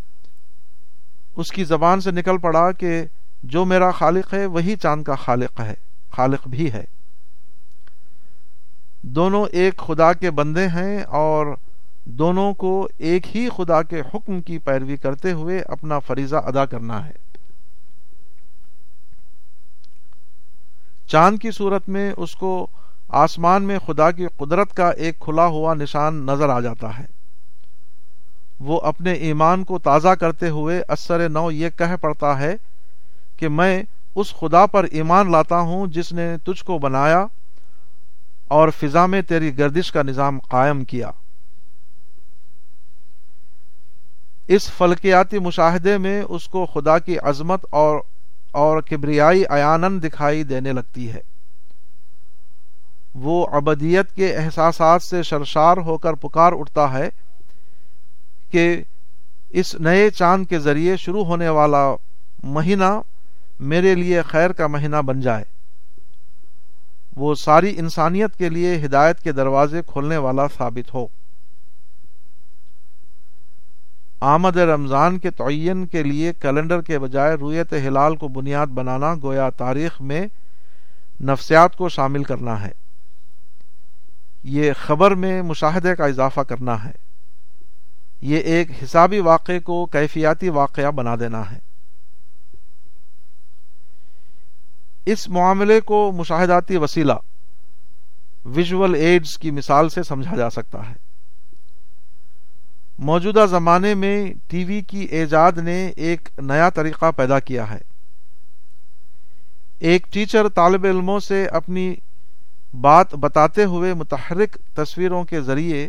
اس کی زبان سے نکل پڑا کہ جو میرا خالق ہے، وہی چاند کا خالق ہے، خالق بھی ہے۔ دونوں ایک خدا کے بندے ہیں اور دونوں کو ایک ہی خدا کے حکم کی پیروی کرتے ہوئے اپنا فریضہ ادا کرنا ہے۔ چاند کی صورت میں اس کو آسمان میں خدا کی قدرت کا ایک کھلا ہوا نشان نظر آ جاتا ہے۔ وہ اپنے ایمان کو تازہ کرتے ہوئے اثر نو یہ کہہ پڑتا ہے کہ میں اس خدا پر ایمان لاتا ہوں جس نے تجھ کو بنایا اور فضا میں تیری گردش کا نظام قائم کیا۔ اس فلکیاتی مشاہدے میں اس کو خدا کی عظمت اور اور کبریائی ایانن دکھائی دینے لگتی ہے۔ وہ ابدیت کے احساسات سے شرشار ہو کر پکار اٹھتا ہے کہ اس نئے چاند کے ذریعے شروع ہونے والا مہینہ میرے لیے خیر کا مہینہ بن جائے۔ وہ ساری انسانیت کے لیے ہدایت کے دروازے کھولنے والا ثابت ہو۔ آمد رمضان کے تعین کے لیے کیلنڈر کے بجائے رویت ہلال کو بنیاد بنانا گویا تاریخ میں نفسیات کو شامل کرنا ہے۔ یہ خبر میں مشاہدے کا اضافہ کرنا ہے۔ یہ ایک حسابی واقعے کو کیفیاتی واقعہ بنا دینا ہے۔ اس معاملے کو مشاہداتی وسیلہ ویژول ایڈز کی مثال سے سمجھا جا سکتا ہے۔ موجودہ زمانے میں ٹی وی کی ایجاد نے ایک نیا طریقہ پیدا کیا ہے۔ ایک ٹیچر طالب علموں سے اپنی بات بتاتے ہوئے متحرک تصویروں کے ذریعے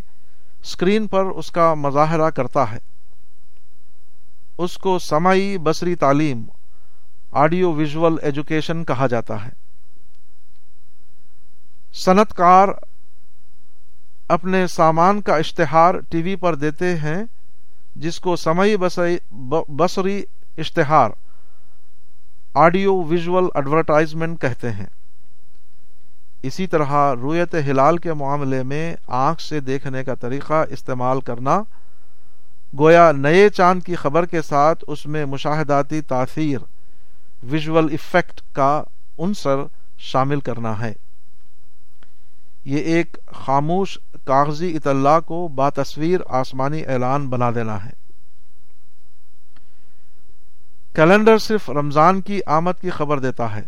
اسکرین پر اس کا مظاہرہ کرتا ہے۔ اس کو سمائی بصری تعلیم، آڈیو ویژول ایجوکیشن کہا جاتا ہے۔ صنعت کار اپنے سامان کا اشتہار ٹی وی پر دیتے ہیں، جس کو سمئی بصری اشتہار، آڈیو ویژول ایڈورٹائزمنٹ کہتے ہیں۔ اسی طرح رویت ہلال کے معاملے میں آنکھ سے دیکھنے کا طریقہ استعمال کرنا، گویا نئے چاند کی خبر کے ساتھ اس میں مشاہداتی تاثیر، ویژول افیکٹ کا عنصر شامل کرنا ہے۔ یہ ایک خاموش کاغذی اطلاع کو باتصویر آسمانی اعلان بنا دینا ہے۔ کیلنڈر صرف رمضان کی آمد کی خبر دیتا ہے،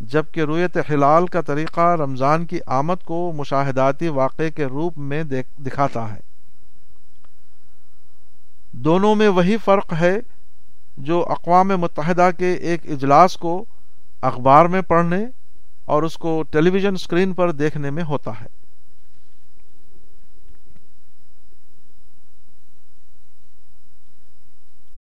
جبکہ رویت ہلال کا طریقہ رمضان کی آمد کو مشاہداتی واقعے کے روپ میں دکھاتا ہے۔ دونوں میں وہی فرق ہے جو اقوام متحدہ کے ایک اجلاس کو اخبار میں پڑھنے اور اس کو ٹیلی ویژن اسکرین پر دیکھنے میں ہوتا ہے۔